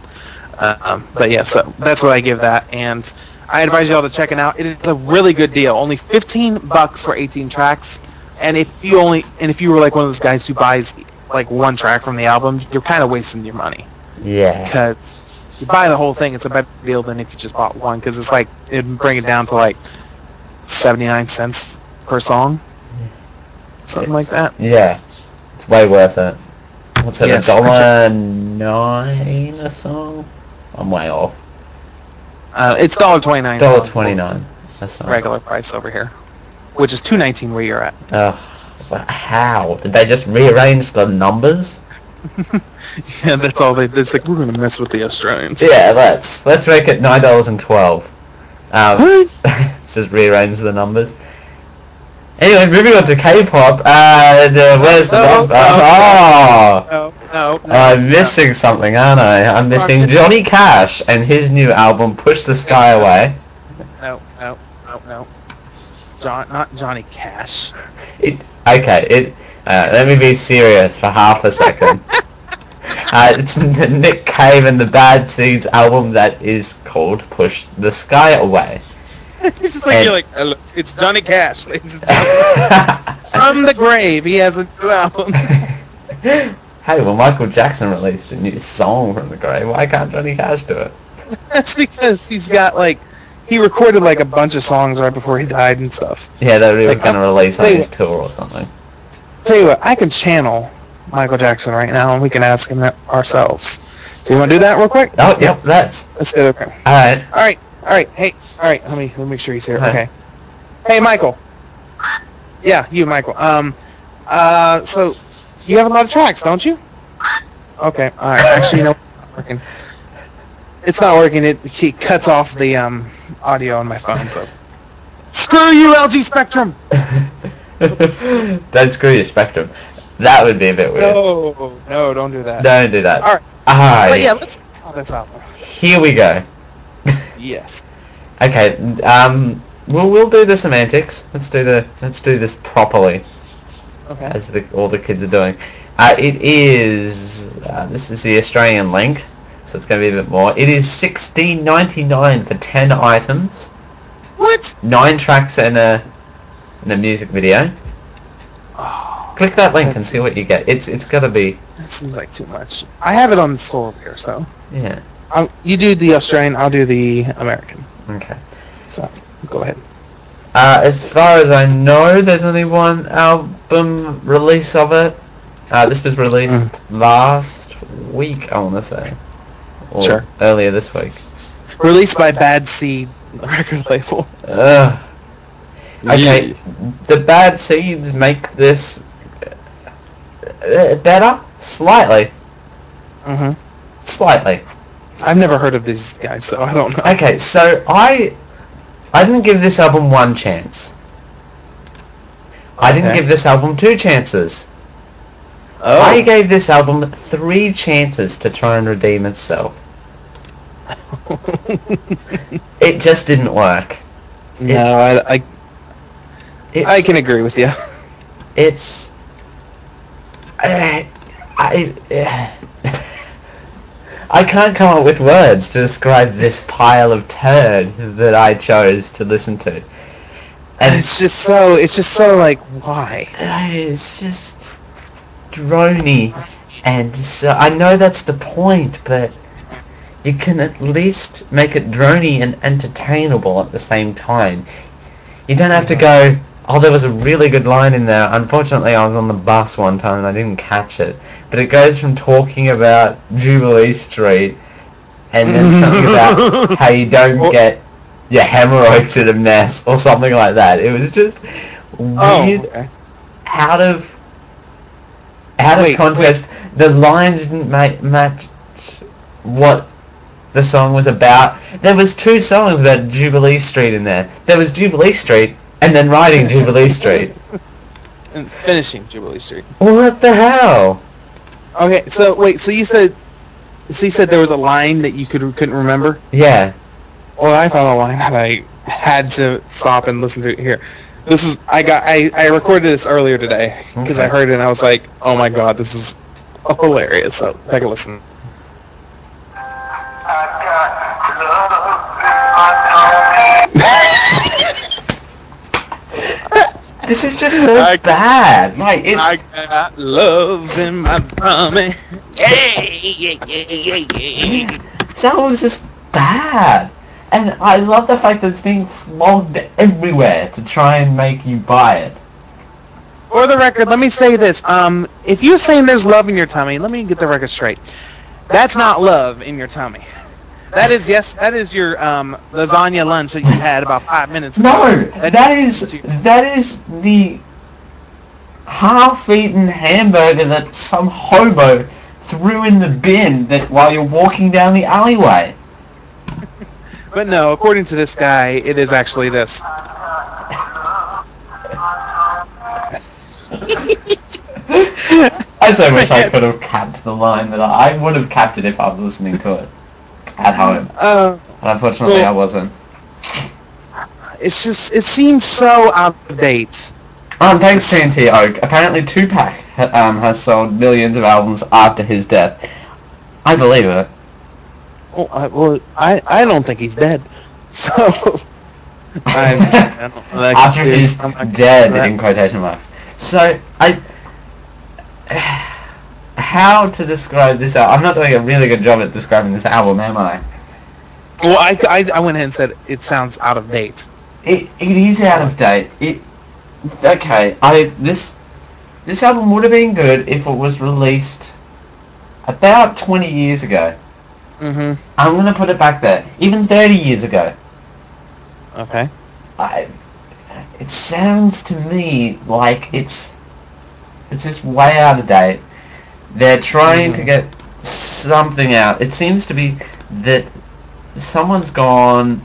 Um, but yeah, so that's what I give that, and I advise you all to check it out. It is a really good deal. Only 15 bucks for 18 tracks, and if you only and if you were like one of those guys who buys like one track from the album, you're kind of wasting your money Yeah. because you buy the whole thing. It's a better deal than if you just bought one because it's like it'd bring it down to like 79 cents per song, something like that. Yeah. It's way worth it. What's it, Yes. a dollar nine a song? I'm way off. Uh, it's dollar twenty nine. Dollar twenty nine. Regular price over here, which is two nineteen where you're at. Ugh. But how? Did they just rearrange the numbers? yeah, that's all they. It's like we're gonna mess with the Australians. Yeah, let's. Let's make it nine dollars and twelve. Um, let's just rearrange the numbers. Anyway, moving on to K-pop. Uh, where's the number? no, Oh, No, no, no. I'm missing something, aren't I? I'm missing missing- Johnny Cash and his new album, Push the Sky Away. No, no, no, no. John, not Johnny Cash. It, okay, it. Uh, let me be serious for half a second. uh, it's the Nick Cave and the Bad Seeds album that is called Push the Sky Away. it's just like And- you're like, "Hello, it's Johnny Cash, ladies and gentlemen. From the grave, he has a new album. hey, well, Michael Jackson released a new song from the grave. Why can't Johnny Cash do it? That's because he's got like, he recorded like a bunch of songs right before he died and stuff. Yeah, that he was Like, going to release on his tour or something. Tell you what, I can channel Michael Jackson right now, and we can ask him that ourselves. So you want to do that real quick? Oh, yep, that's Let's do it. Okay. all right. All right. All right. Hey. All right. Let me let me make sure he's here. Hi. Okay. Hey, Michael. Yeah, you, Michael. Um. Uh. So, you have a lot of tracks, don't you? Okay. All right. Actually, you know, it's not working. It's not working. It he cuts off the um audio on my phone. So screw you, LG Spectrum. Don't screw your spectrum. That would be a bit weird. No, no, don't do that. Don't do that. All right. Alright. But yeah, let's oh, this album. Here we go. Yes. Okay. Um. We'll we'll do the semantics. Let's do the let's do this properly, Okay. as the, all the kids are doing. Uh, it is. Uh, this is the Australian link, so it's going to be a bit more. It is sixteen ninety nine for ten items, What? nine tracks and a and a music video. Oh, Click that link and see what you get. It's it's got to be that seems like too much. I have it on the store here, so yeah. i you do the Australian, I'll do the American. Okay. So go ahead. Uh, as far as I know, there's only one album release of it. Uh, this was released Mm. last week, I want to say. Or Sure. earlier this week. Released by Bad Seed record label. Ugh. Okay, the Bad Seeds make this uh, better? Slightly. hmm Slightly. I've never heard of these guys, so I don't know. Okay, so I I didn't give this album one chance. I didn't Okay. give this album two chances. Oh. I gave this album three chances to try and redeem itself. It just didn't work. no, I, I, I can agree with you. It's. Uh, I. I. I can't come up with words to describe this pile of turd that I chose to listen to. And It's just so, it's just so like, why? Uh, it's just drony, and so I know that's the point, but you can at least make it drony and entertainable at the same time. You don't have to go. Oh, there was a really good line in there. Unfortunately, I was on the bus one time and I didn't catch it. But it goes from talking about Jubilee Street and then something about how you don't get your hemorrhoids in a mess or something like that. It was just oh, weird Oh, okay. out of out Wait, of context. The lines didn't ma- match what the song was about. There was two songs about Jubilee Street in there. There was Jubilee Street and then riding Jubilee Street. And finishing Jubilee Street. What the hell? Okay, so wait, so you said, so you said there was a line that you could couldn't remember? Yeah. Well, I found a line that I had to stop and listen to here. This is I got I, I recorded this earlier today because I heard it and I was like, oh my god, this is hilarious. So take a listen. This is just so I- bad. Like it's I got love in my tummy. Yeah, yeah, yeah, yeah, yeah. this album's just bad. And I love the fact that it's being flogged everywhere to try and make you buy it. For the record, let me say this. Um, if you're saying there's love in your tummy, let me get the record straight. That's not love in your tummy. That is yes, that is your um, lasagna lunch that you had about five minutes ago. No, that is that is the half-eaten hamburger that some hobo threw in the bin that while you're walking down the alleyway. But no, according to this guy, it is actually this. I so wish I could have capped the line that I, I would have capped it if I was listening to it at home. Uh, But unfortunately, Well- I wasn't. it's just it seems so out of date. Um, thanks TNT Oak. Apparently Tupac um, has sold millions of albums after his death. I believe it. Oh, I, well, I I don't think he's dead. So I, I don't that after he's dead in quotation marks. So I, how to describe this album? I'm not doing a really good job at describing this album, am I? Well, I, I, I went ahead and said it sounds out of date. It it is out of date. It okay. I this this album would have been good if it was released about 20 years ago. Mm-hmm. I'm gonna put it back there. Even 30 years ago. Okay. I, it sounds to me like it's it's just way out of date. They're trying to get something out. It seems to be that someone's gone.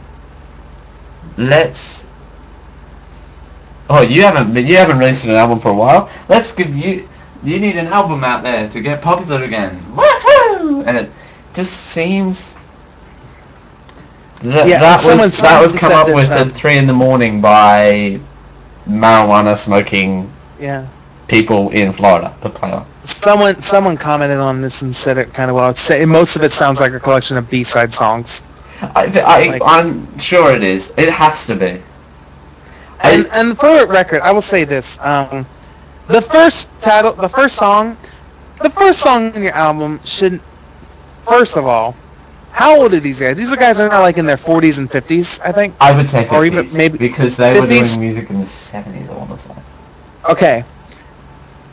Let's. Oh, you haven't you haven't released an album for a while. Let's give you. You need an album out there to get popular again. Woohoo! And it just seems. That, Yeah, that was that was come up with at three in the morning by marijuana smoking Yeah. People in Florida. The player. Someone someone commented on this and said it kind of well. It's, most of it sounds like a collection of B-side songs. I, I, Like- I'm sure it is. It has to be. And and for record, I will say this: um, the first title, the first song, the first song in your album should. First of all, how old are these guys? These are guys are not like in their 40s and 50s, I think. I would say 50s. Or even maybe because they were 50s? doing music in the 70s, I want to say. Okay.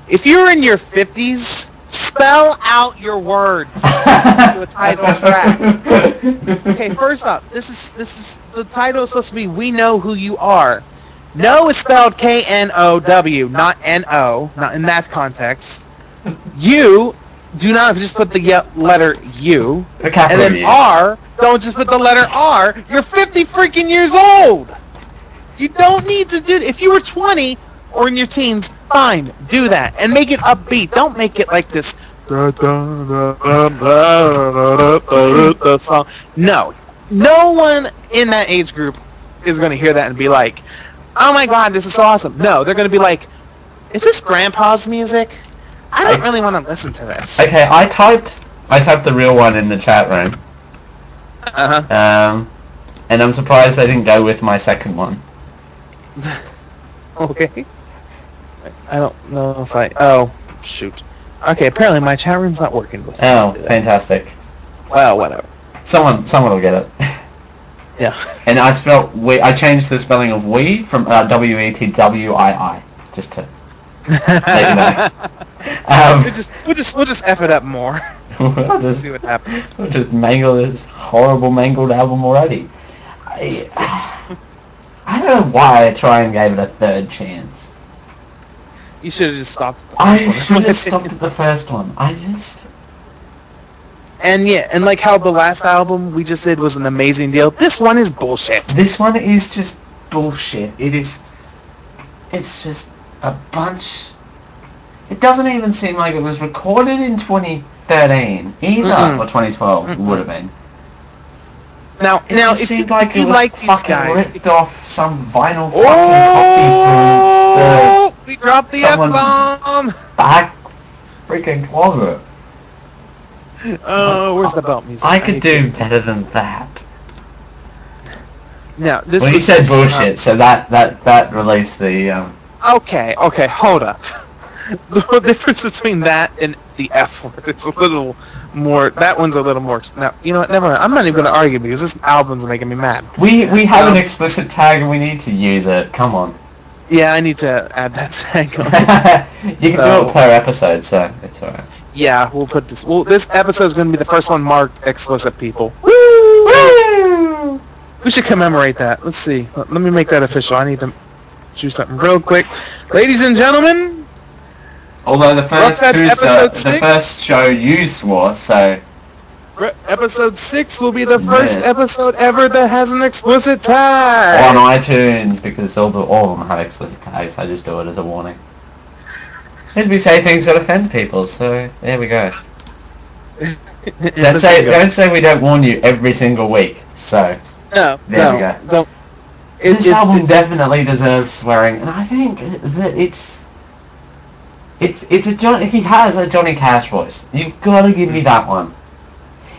If you're in your 50s, spell out your words to a title track. Okay, first up, this is this is the title is supposed to be "We Know Who You Are." No is spelled K N O W, not N O, not in that context. You do not just put the letter U, and then U. R. Don't just put the letter R. You're 50 freaking years old. You don't need to do. If you were 20 or in your teens, fine, do that and make it upbeat. Don't make it like this. song. No, no one in that age group is going to hear that and be like, "Oh my god, this is so awesome." No, they're going to be like, "Is this Grandpa's music? I don't I- really want to listen to this." Okay, I typed I typed the real one in the chat room. Uh huh. Um, and I'm surprised they didn't go with my second one. Okay. I don't know if I. Oh, shoot. Okay, apparently my chat room's not working. With Oh, fantastic. Well, whatever. Someone someone will get it. Yeah. And I spelled we I changed the spelling of we from uh, W E to W I I just to let you know. Um, we'll just we'll just we'll just f it up more. we'll just See what happens. We'll just mangle this horrible mangled album already. I, I don't know why I try and gave it a third chance. You should have just stopped. the I first one, should have stopped at the first one. I just... And yeah, and like how the last album we just did was an amazing deal. This one is bullshit. This one is just bullshit. It is... It's just a bunch... It doesn't even seem like it was recorded in 2013 either, Mm-mm. or 2012 Mm-mm. would have been. Now, It now if seemed you, like if you like these fucking guys, ripped off some vinyl fucking copy oh, we dropped the f bomb. back freaking closet. Oh, where's the belt music? I could need do better than that. Now, this well, you said just, bullshit, so that that that released the. Um, um, okay, okay, hold up. The difference between that and the F word is a little more. That one's a little more. Now, you know what? Never mind. I'm not even going to argue because this album's making me mad. we we have Um, an explicit tag and we need to use it. Come on. Yeah, I need to add that tag on. you can do So- it per episode, so it's alright. yeah, we'll put this. Well, this episode is going to be the first one marked explicit. People. Woo! We should commemorate that. Let's see. Let, let me make that official. I need to do something real quick. Ladies and gentlemen, Although the first Ruff two, episode the six? first show you swore, so re- episode six will be the first Yeah. episode ever that has an explicit tag on iTunes because all the, all of them have explicit tags. I just do it as a warning. As we say things that offend people, so there we go. Don't say don't say we don't warn you every single week. So No, There we don't, go. don't. It, this it's- album it- definitely deserves swearing, and I think that it's it's it's a John. He has a Johnny Cash voice. You've got to give me that one.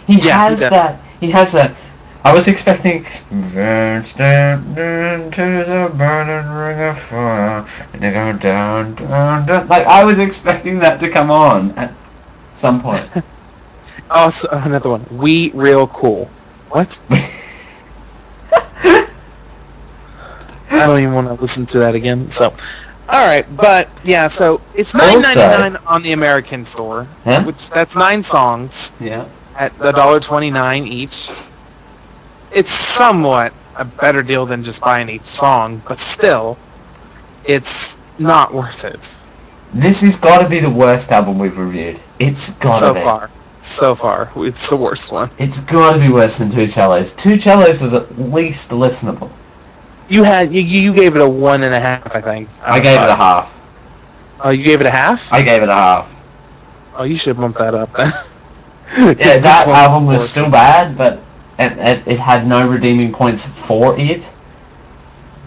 He Yeah, has does. that. He has that. I was expecting. "Then into the burning ring of fire, and they go down, down, down. Like I was expecting that to come on at some point. oh, so, another one. We real cool. What? I don't even want to listen to that again. So, all right, but yeah, so it's nine ninety nine on the American store, Huh? which that's nine songs yeah. at a dollar twenty nine each. It's somewhat a better deal than just buying each song, but still, it's not worth it This has got to be the worst album we've reviewed. It's got to so be. far. so far. It's the worst one. It's got to be worse than 2Cellos. Two Cellos was at least listenable. You had you, you gave it a one and a half, I think. I gave it a half. Oh, you gave it a half? I gave it a half. Oh, you should bump that up then. Yeah, that album was still bad, but it, it, it had no redeeming points for it.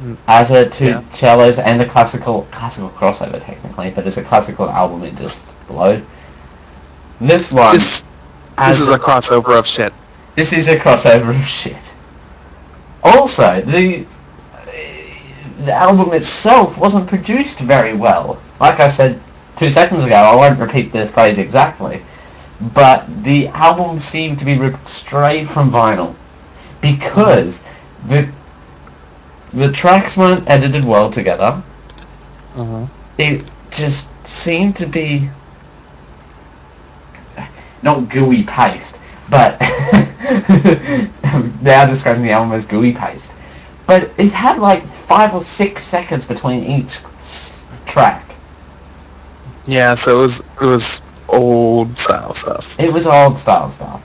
Mm. As a two Yeah. cellos and a classical classical crossover technically, but as a classical album it just blowed. This one This this is a crossover of shit. This is a crossover of shit. Also, the the album itself wasn't produced very well. Like I said two seconds ago, I won't repeat the phrase exactly, but the album seemed to be ripped straight from vinyl because the the tracks weren't edited well together. Uh-huh. It just seemed to be not gooey paste, but now describing the album as gooey paste. But it had like five or six seconds between each track. Yeah, so it was it was old style stuff. It was old style stuff.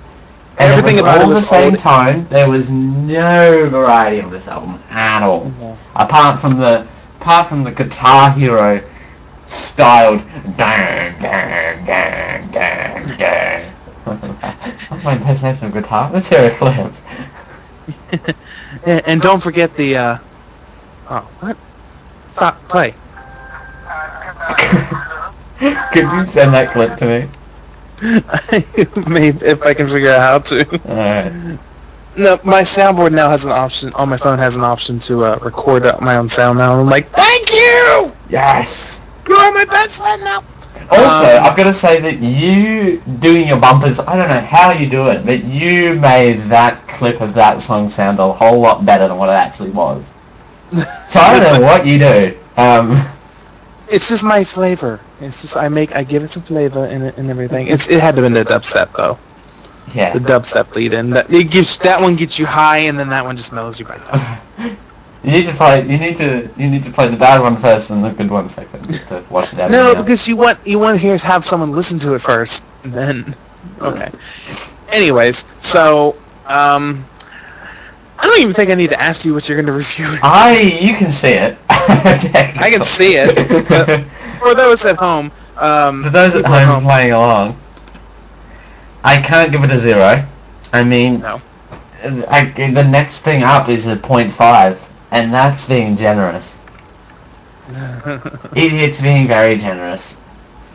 And Everything it was about it all was the same old. tone. There was no variety on this album at all. apart from the apart from the Guitar Hero styled dang dang dang dang dang. That's my impersonation of guitar. Let's hear a clip. And, and don't forget the uh Oh, what? Stop play. Could you send that clip to me? Maybe if I can figure out how to. Alright. No, my soundboard now has an option on my phone has an option to uh, record my own sound now. I'm like, thank you. Yes. You are my best friend now. Also, Um, I've got to say that you doing your bumpers, I don't know how you do it, but you made that clip of that song sound a whole lot better than what it actually was. So I don't know what you do. Um, It's just my flavor. It's just I make I give it some flavor and and everything. It's it had to have been the dubstep though. yeah. The dubstep lead in that it gives that one gets you high and then that one just mellows you back down. You need to play. You need to. You need to play the bad one first and the good one second, just to wash it out. No, because you want you want to hear have someone listen to it first, and then okay. Anyways, so um, I don't even think I need to ask you what you're going to review. I. You can see it. I can see it. For those at home, um, For those at people home playing along, I can't give it a zero. I mean, No. I, the next thing up is a point five, and that's being generous. It, it's being very generous.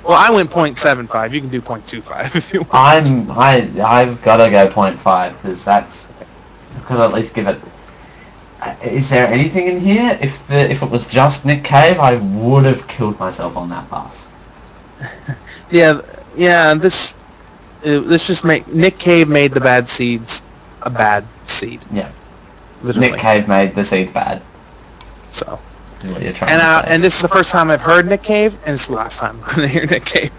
well, I went .75. You can do .25 if you want. I'm I I've got to go point five because that's could at least give it. uh, there anything in here? If the if it was just Nick Cave, I would have killed myself on that bus. Yeah, yeah. This uh, this just make Nick Cave made the bad seeds a bad seed. Yeah. literally. Nick Cave made the seeds bad. So, What you're trying and uh, and this is the first time I've heard Nick Cave, and it's the last time I'm going to hear Nick Cave.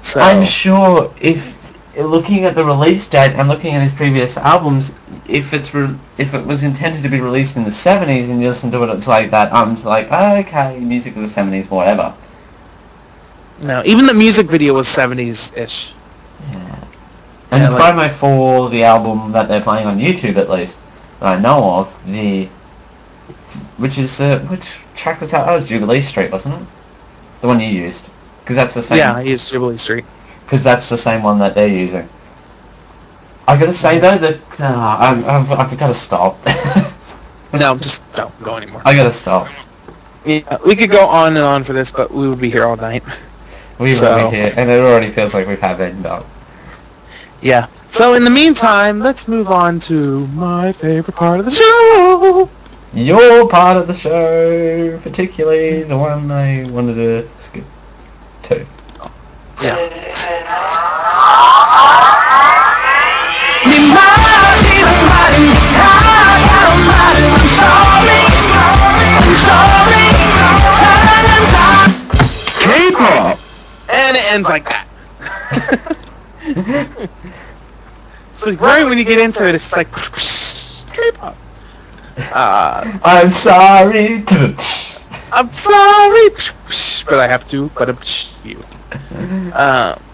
So, I'm sure if looking at the release date and looking at his previous albums, if it's re- if it was intended to be released in the 70s and you listen to it, it's like that. I'm like, oh, okay, music of the 70s, whatever. no, even the music video was 70s-ish. Yeah. And Yeah, the like- promo for the album that they're playing on YouTube, at least that I know of, the which is uh, which track was that? Oh, it was Jubilee Street, wasn't it? The one you used, because that's the same. Yeah, I used Jubilee Street. Because that's the same one that they're using. I gotta say though that uh, I've, I've, I've got to stop. No, just don't go anymore. I gotta stop. Yeah, we could go on and on for this, but we would be here all night. We So- be here, and it already feels like we've had dog. Yeah. So in the meantime, let's move on to my favorite part of the show. Your part of the show, particularly the one I wanted to skip to. Yeah. K-pop. And it ends like that. so right when you get into it, it's like K-pop. Uh, I'm sorry. I'm sorry, but I have to. But you. Uh,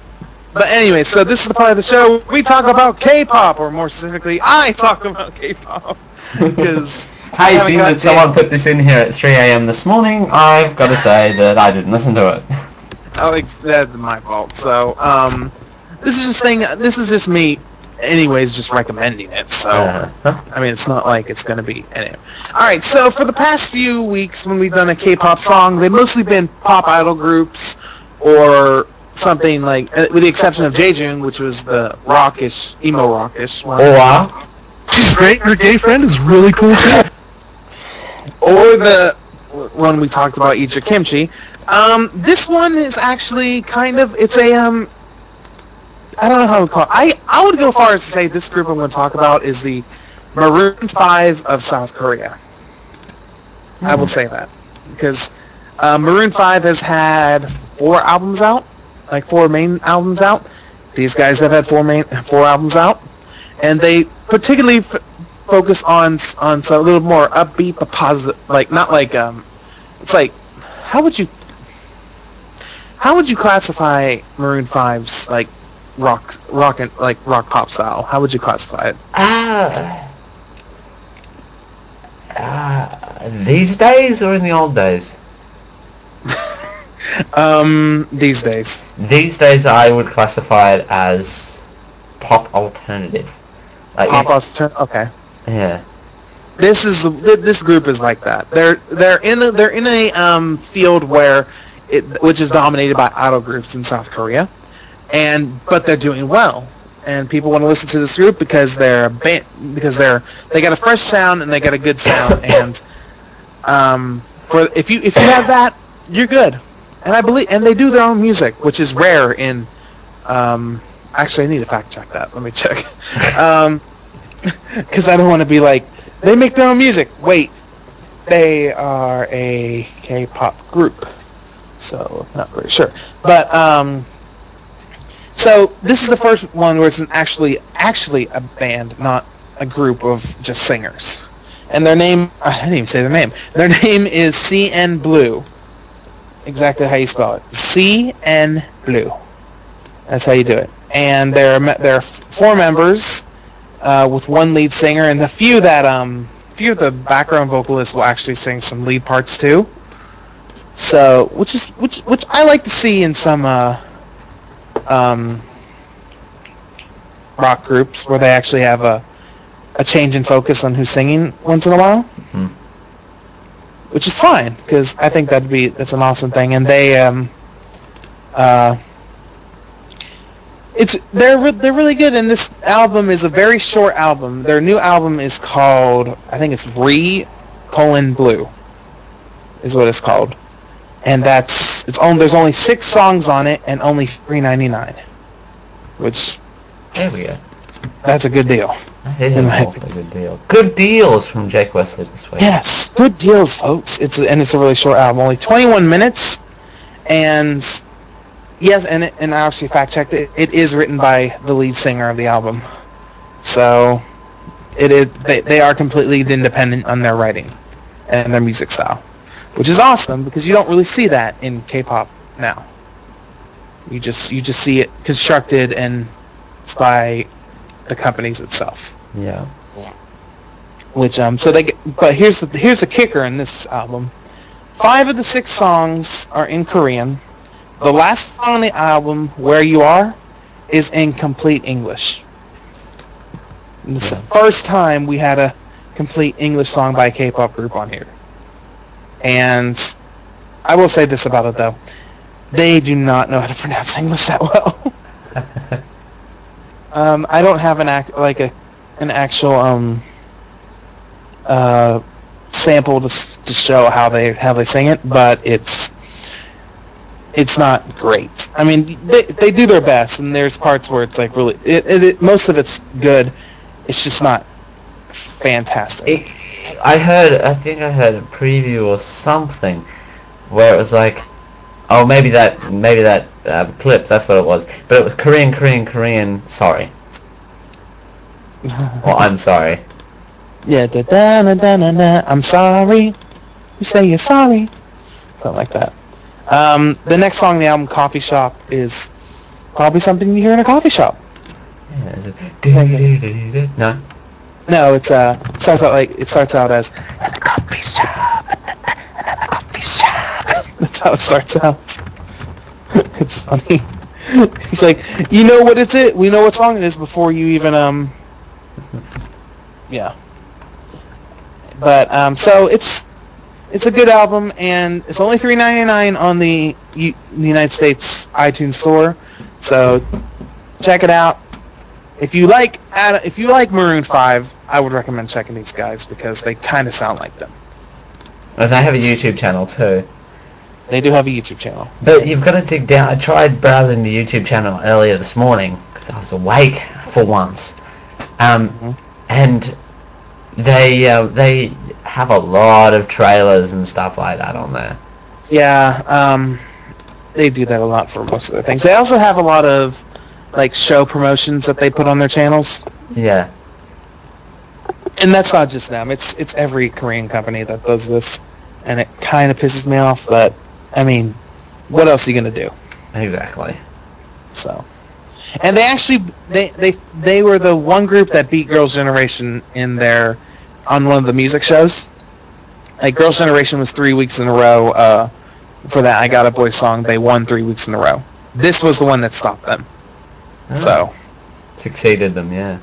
but anyway, so this is the part of the show we talk about K-pop, or more specifically, I talk about K-pop because Hey, seeing that someone put this in here at 3 a.m. this morning, I've got to say that I didn't listen to it. Oh, that's my fault. So, um, this is just thing. This is just me, anyways, just recommending it. So, Uh, I mean, it's not like it's gonna be. Anyway. All right. So for the past few weeks, when we've done a K-pop song, they've mostly been pop idol groups or something like, uh, with the exception of Jejun, which was the rockish, emo rockish one, or She's great. Her gay friend is really cool too. or the one we talked about, Ija Kimchi. Um, this one is actually kind of. It's a um. I don't know how to call it. I, I would go far as to say this group I'm going to talk about is the Maroon 5 of South Korea. I will say that. Because uh, Maroon 5 has had four albums out, like four main albums out. These guys have had four main four albums out, and they particularly f- focus on on a little more upbeat but positive, like not like um, it's like how would you how would you classify Maroon 5's like rock rock and like rock pop style? How would you classify it? Ah. Ah, these days or in the old days? Um, these days. These days, I would classify it as pop alternative. Like Pop alternative. okay. Yeah. This is this group is like that. They're they're in a, they're in a um, field where it which is dominated by idol groups in South Korea, and but they're doing well, and people want to listen to this group because they're a band because they're they got a fresh sound and they got a good sound and um for if you if you have that you're good, and I believe and they do their own music which is rare in um actually I need to fact check that let me check um because I don't want to be like they make their own music. Wait, they are a K-pop group, so not very sure. But um, so this is the first one where it's actually actually a band, not a group of just singers. And their name, I didn't even say their name. Their name is CNBLUE. Exactly how you spell it. CN Blue. That's how you do it. And there are there are four members uh, with one lead singer, and the few that um few of the background vocalists will actually sing some lead parts too. So, which is which which I like to see in some uh, um, rock groups where they actually have a a change in focus on who's singing once in a while, Mhm. Which is fine because I think that'd be that's an awesome thing, and they um uh it's they're re- they're really good and this album is a very short album. Their new album is called i think it's re colon blue is what it's called. And that's it's only there's only six songs on it and only 3.99 which There we go. That's a good deal. That is an good deal. Good deals from Jake Wesley this week. yes. Good deals folks. It's and it's a really short album. Only 21 minutes. And yes and it, and i actually fact checked it. It is written by the lead singer of the album. So it is they, they are completely independent on their writing and their music style which is awesome because you don't really see that in k-pop now. You just you just see it constructed and by the companies itself. Yeah. which um so they get, but here's the here's the kicker in this album. Five of the six songs are in korean. The last song on the album where you are is in complete english. And it's the first time we had a complete english song by a k-pop group on here. And i will say this about it though. They do not know how to pronounce english that well um i don't have an act like a an actual um uh sample to, to show how they how they sing it, but it's it's not great. I mean, they they do their best, and there's parts where it's like really it, it, it most of it's good. It's just not fantastic. It, I heard, I think I heard a preview or something where it was like, oh, maybe that, maybe that uh, clip, that's what it was. But it was Korean, Korean, Korean, sorry. Well, I'm sorry. yeah, da da da da da. I'm sorry. You say you're sorry. Something like that. Um, the next song on the album, Coffee Shop, is Probably something you hear in a coffee shop. Yeah, is it do-do-do-do-do? No. No, it's uh it starts out like it starts out as at the coffee shop, at the coffee shop. That's how it starts out. It's funny. He's like, you know what it's it? We know what song it is before you even um. Yeah. But um, so it's it's a good album, and it's only three ninety nine on the U- United States iTunes store. So check it out. If you like if you like Maroon Five, I would recommend checking these guys because they kind of sound like them. And they have a YouTube channel too. They do have a YouTube channel. But you've got to dig down. I tried browsing the YouTube channel earlier this morning because I was awake for once, um, Mhm. and they uh, they have a lot of trailers and stuff like that on there. Yeah, um, they do that a lot for most of their things. They also have a lot of like show promotions that they put on their channels, Yeah, and that's not just them. It's it's every Korean company that does this, and it kind of pisses me off. But I mean, what else are you gonna do? exactly. So, and they actually they they they were the one group that beat Girls' Generation in their on one of the music shows. Like Girls' Generation was three weeks in a row uh, for that I Got a Boy song. They won three weeks in a row. This was the one that stopped them. Ah, So succeeded them. Yeah.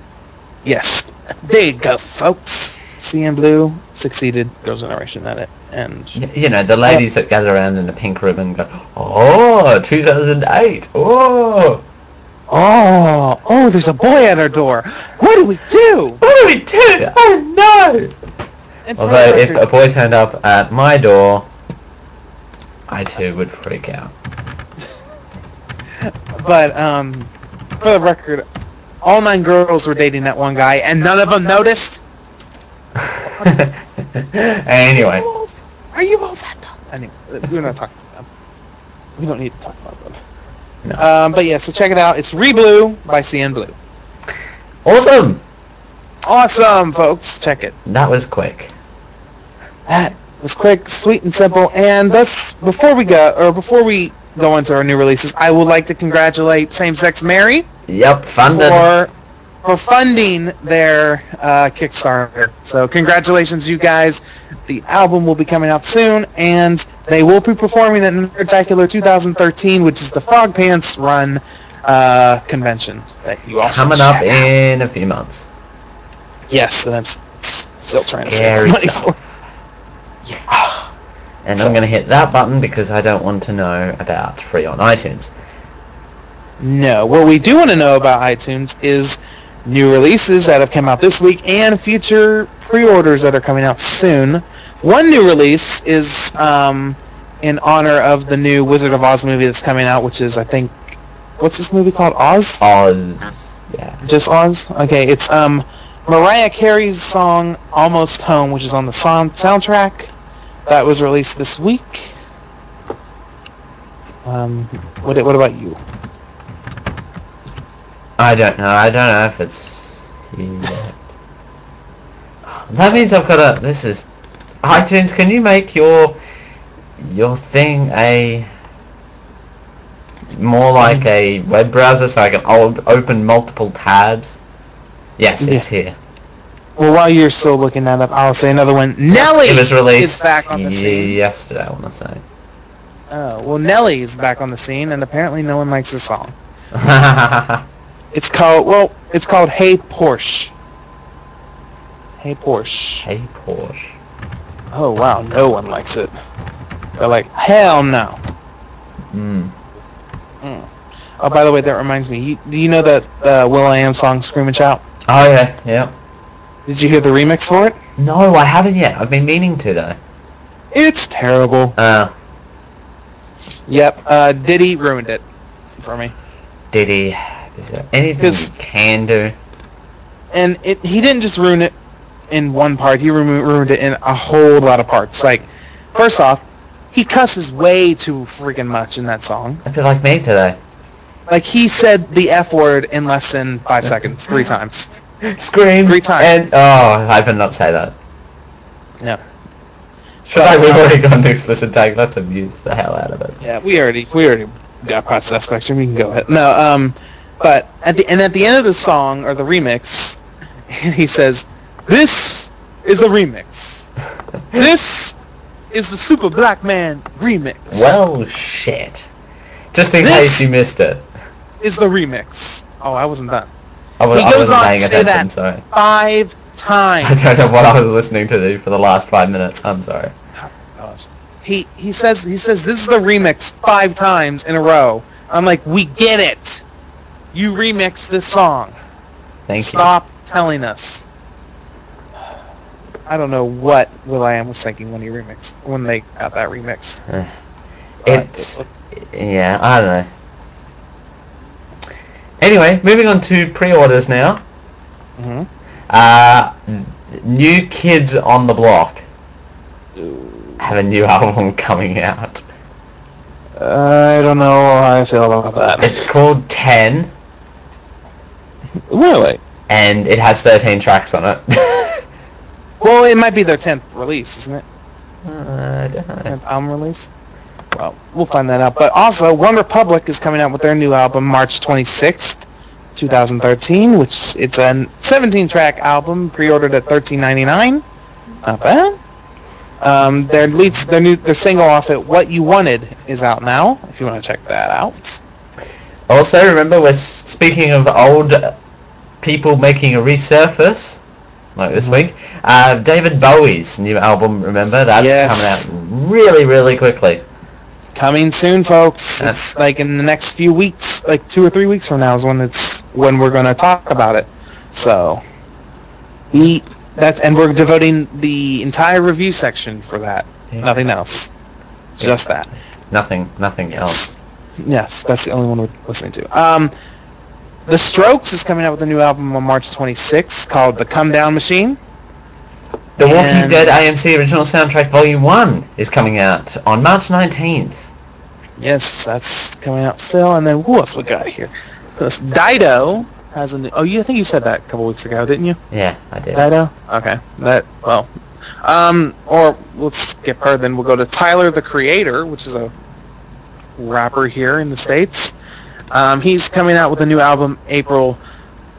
yes, there you go, folks. CNBLUE succeeded Girls' Generation at it, and You know the ladies that gather around in the pink ribbon go, oh, 2008. Oh, oh oh, there's a boy at our door. What do we do? what do we do? Oh no! And Although if a boy turned up at my door, I too would freak out. But um, for the record, all nine girls were dating that one guy, and none of them noticed. anyway, Are you both at them? Anyway, we're not talking about them. We don't need to talk about them. No. Um, but yeah, so check it out. It's Reblue by CNBLUE. awesome. Awesome, folks. Check it. That was quick. That was quick, sweet, and simple. And thus, before we go, or before we go into our new releases, I would like to congratulate Same Sex Mary Yep, funded. for for funding their uh, Kickstarter. So congratulations, you guys. The album will be coming out soon, and they will be performing at Spectacular 2013, which is the FrogPants Run uh, convention that you all Coming up out. in a few months. Yes, so that's still trying to save money for. Yeah. And So- I'm going to hit that button because I don't want to know about free on iTunes. No, what we do want to know about iTunes is new releases that have come out this week and future pre-orders that are coming out soon. One new release is um, in honor of the new Wizard of Oz movie that's coming out, which is I think what's this movie called? Oz? Oz. Yeah. Just Oz? Okay, it's um Mariah Carey's song "Almost Home," which is on the sound soundtrack that was released this week. Um, what what about you? I don't know. I don't know if it's yet. That means I've got a. This is iTunes. Can you make your your thing a more like a web browser so I can open multiple tabs? Yes, it's here. Well, while you're still looking that up, I'll say another one. Nelly It was released is back on the scene. yesterday. I want to say. Oh, well, Nelly is back on the scene, and apparently no one likes the song. It's called well, it's called Hey Porsche. Hey Porsche. hey Porsche. Oh wow, no one likes it. They're like, hell no. Mm. Oh, by the way, that reminds me. You, do you know that uh, will.i.am song "Scream and Shout"? Oh yeah, yeah. Did you hear the remix for it? No, I haven't yet. I've been meaning to though. It's terrible. Uh, Yep. Uh, Diddy ruined it for me. did he? Is there anything you can do? and it, he didn't just ruin it in one part. He ruined it in a whole lot of parts. Like, first off, he cusses way too freaking much in that song. I feel like me today. Like, he said the F word in less than five seconds, three times. Scream. Three times. And oh, I better not say that. No. Should I? We've already gone to explicit tag. Let's abuse the hell out of it. Yeah, we already, we already got past that spectrum. You can go ahead. No, um, but at the and at the end of the song or the remix, he says, "This is a remix. This is the Super Black Man remix. Well, shit. Just in This- case you missed it. is the remix." Oh, I wasn't done. I, was, He goes wasn't on to say that. sorry. Five times. I don't know what I was listening to for the last five minutes. I'm sorry. Oh, gosh. He he says he says this is the remix five times in a row. I'm like, we get it. You remix this song. Thank you. Stop telling us. I don't know what will.i.am was thinking when he remixed when they got that remix. you. It's... Yeah, I don't know. Anyway, moving on to pre-orders now. Mhm. Uh, New Kids on the Block have a new album coming out. I don't know how I feel about that. It's called 10, Really? and it has 13 tracks on it. Well, it might be their tenth release, isn't it? Uh, I don't know. Tenth album release. Well, we'll find that out. But also, OneRepublic is coming out with their new album March 26th, 2013, which it's a 17-track album pre-ordered at 13.99. Not bad. Um, their lead, their new, their single off it, "What You Wanted," is out now. If you want to check that out. Also, remember, we're speaking of old people making a resurface, like this Mhm. week. Uh, David Bowie's new album, remember? That's Yes. coming out really, really quickly. Coming soon, folks. It's like in the next few weeks, like two or three weeks from now is when it's when we're going to talk about it. So, we that's and we're devoting the entire review section for that. Yeah. Nothing else. Just that. Nothing, nothing else. Yes, that's the only one we're listening to. Um, the Strokes is coming out with a new album on March 26th called The Comedown Machine. The Walking And- Dead AMC Original Soundtrack Volume 1 is coming out on March 19th. Yes, that's coming out still. And then who else we got here? Dido has a new. Oh, you I think you said that a couple weeks ago, didn't you? Yeah, I did. Dido. Okay. That well. Um, or let's skip her. Then we'll go to Tyler the Creator, which is a rapper here in the states. Um, he's coming out with a new album April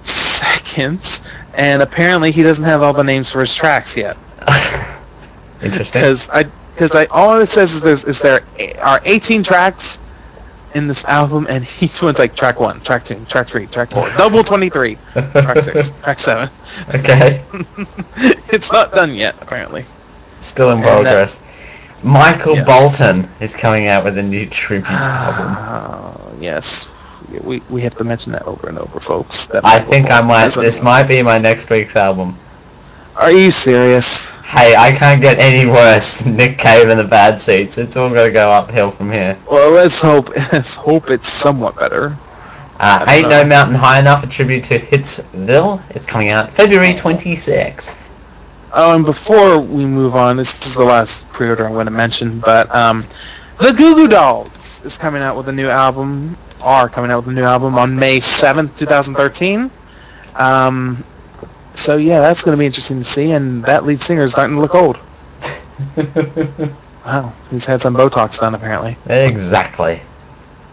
second, and apparently he doesn't have all the names for his tracks yet. Interesting. Because I, because I, all it says is there's is there are 18 tracks in this album, and each one's like track one, track two, track three, track four, double 23, track six, track seven. okay. it's not done yet, apparently. Still in progress. Michael Yes. Bolton is coming out with a new tribute album. Oh, yes. We, we have to mention that over and over, folks. That I Michael think I might. a- This might be my next week's album. Are you serious? Hey, I can't get any worse Nick Cave and the Bad Seeds. It's all gonna go uphill from here. Well, let's hope let's hope it's somewhat better. Uh, Ain't don't No. Mountain High Enough, a tribute to Hitsville. It's coming out February 26th. Oh, and before we move on, this is the last pre-order I'm going to mention, but um, the Goo Goo Dolls is coming out with a new album, are coming out with a new album on May 7th, 2013. Um, so yeah, that's going to be interesting to see, and that lead singer is starting to look old. Wow, he's had some Botox done apparently. exactly.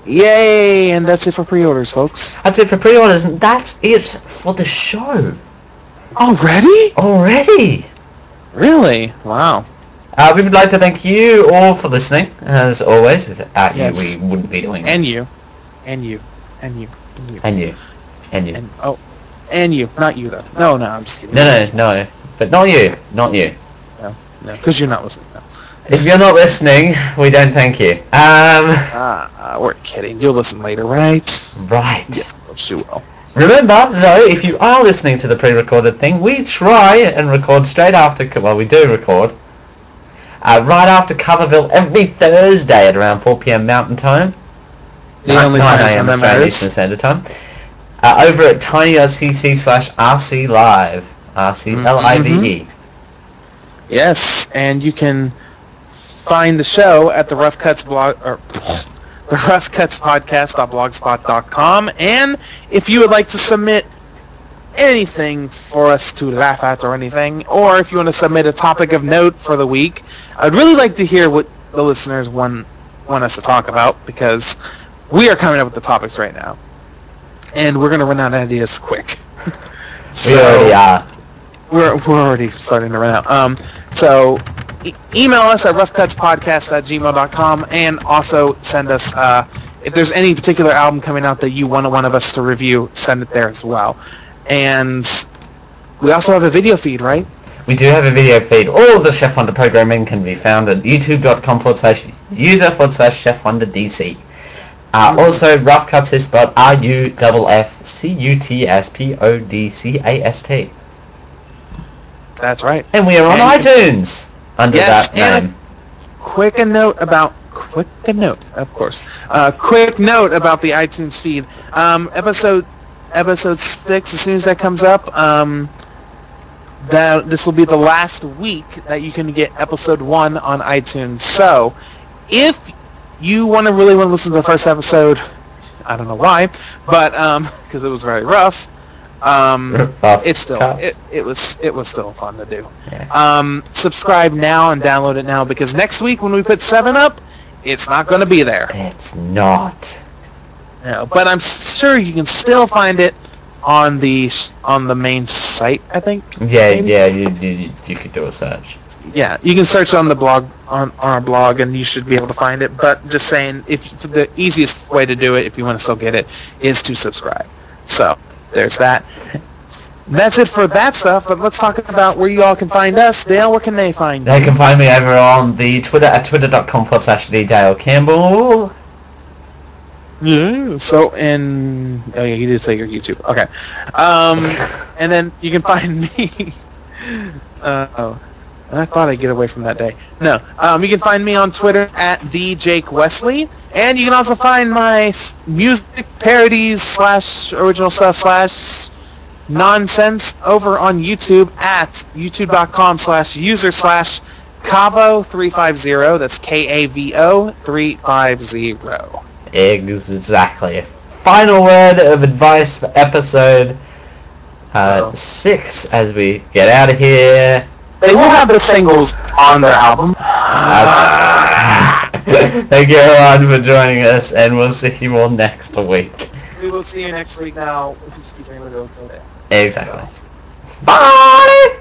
Yay! And that's it for pre-orders, folks. That's it for pre-orders, and that's it for the show. Already? Already! Really? Wow. Uh, we would like to thank you all for listening, as always. Without Yes. you, we wouldn't be doing And this. you. And you. And you. And you. And you. And you. And oh, and you, not you though. No, no, I'm just kidding. No, no, no. But not you. Not you. no, no. because you're not listening. No. If you're not listening, we don't thank you. Um, Ah, ah, we're kidding. You'll listen later, right? right. Yes, of course you will. Remember, though, if you are listening to the pre-recorded thing, we try and record straight after, well, we do record, uh, right after Coverville every Thursday at around 4pm Mountain Time. The 9 only 9 time a.m. Australian. Eastern Standard Time. Uh, over at tinyrcc slash rc live. R-C-L-I-V-E. Yes, and you can find the show at the Ruff Cuts blog or the Ruff Cuts podcast.blogspot.com. And if you would like to submit anything for us to laugh at or anything, or if you want to submit a topic of note for the week, I'd really like to hear what the listeners want want us to talk about because we are coming up with the topics right now, and we're gonna run out of ideas quick. Already are. We're, we're already starting to run out. Um, so e- email us at ruffcutspodcast at and also send us, uh, if there's any particular album coming out that you want one of us to review, send it there as well. And we also have a video feed, right? We do have a video feed. All of the Chef Wonder programming can be found at youtube.com forward slash user forward slash Chef Wonder DC. Uh, also, Ruff Cuts is spelled R-U-F-F-C-U-T-S-P-O-D-C-A-S-T. That's right. And we are on And- iTunes under Yes, that and- name. quick a note about quick a note of course uh, quick note about the itunes feed um, episode episode six as soon as that comes up um, that this will be the last week that you can get episode one on itunes so if you want to really want to listen to the first episode i don't know why but um because it was very rough um, it's still it, it was it was still fun to do Yeah. um, subscribe now and download it now because next week when we put seven up, it's not going to be there. It's not. No, but I'm sure you can still find it on the on the main site. I think. Yeah, Maybe? yeah, you, you, you could do a search. Yeah, you can search on the blog on, on our blog and you should be able to find it. But just saying, if the easiest way to do it, if you want to still get it, is to subscribe. So there's that. That's it for that stuff. But let's talk about where you all can find us. Dale, where can they find you? They can find me over on the Twitter at twitter.com forward slash the Dale Campbell. Yeah. So and oh yeah, you did say your YouTube. Okay. Um, and then you can find me. Uh, oh, I thought I'd get away from that day. No. Um, you can find me on Twitter at the Jake Wesley, and you can also find my music parodies slash original stuff slash nonsense over on YouTube at youtube.com slash user slash Kavo350. That's K A V O three five zero. Exactly. Final word of advice for episode uh, Uh-oh. six as we get out of here. They will have the singles on their album. Thank you everyone for joining us, and we'll see you all next week. We will see you next week now. Excuse me, I'm gonna go that. Exactly. Bye!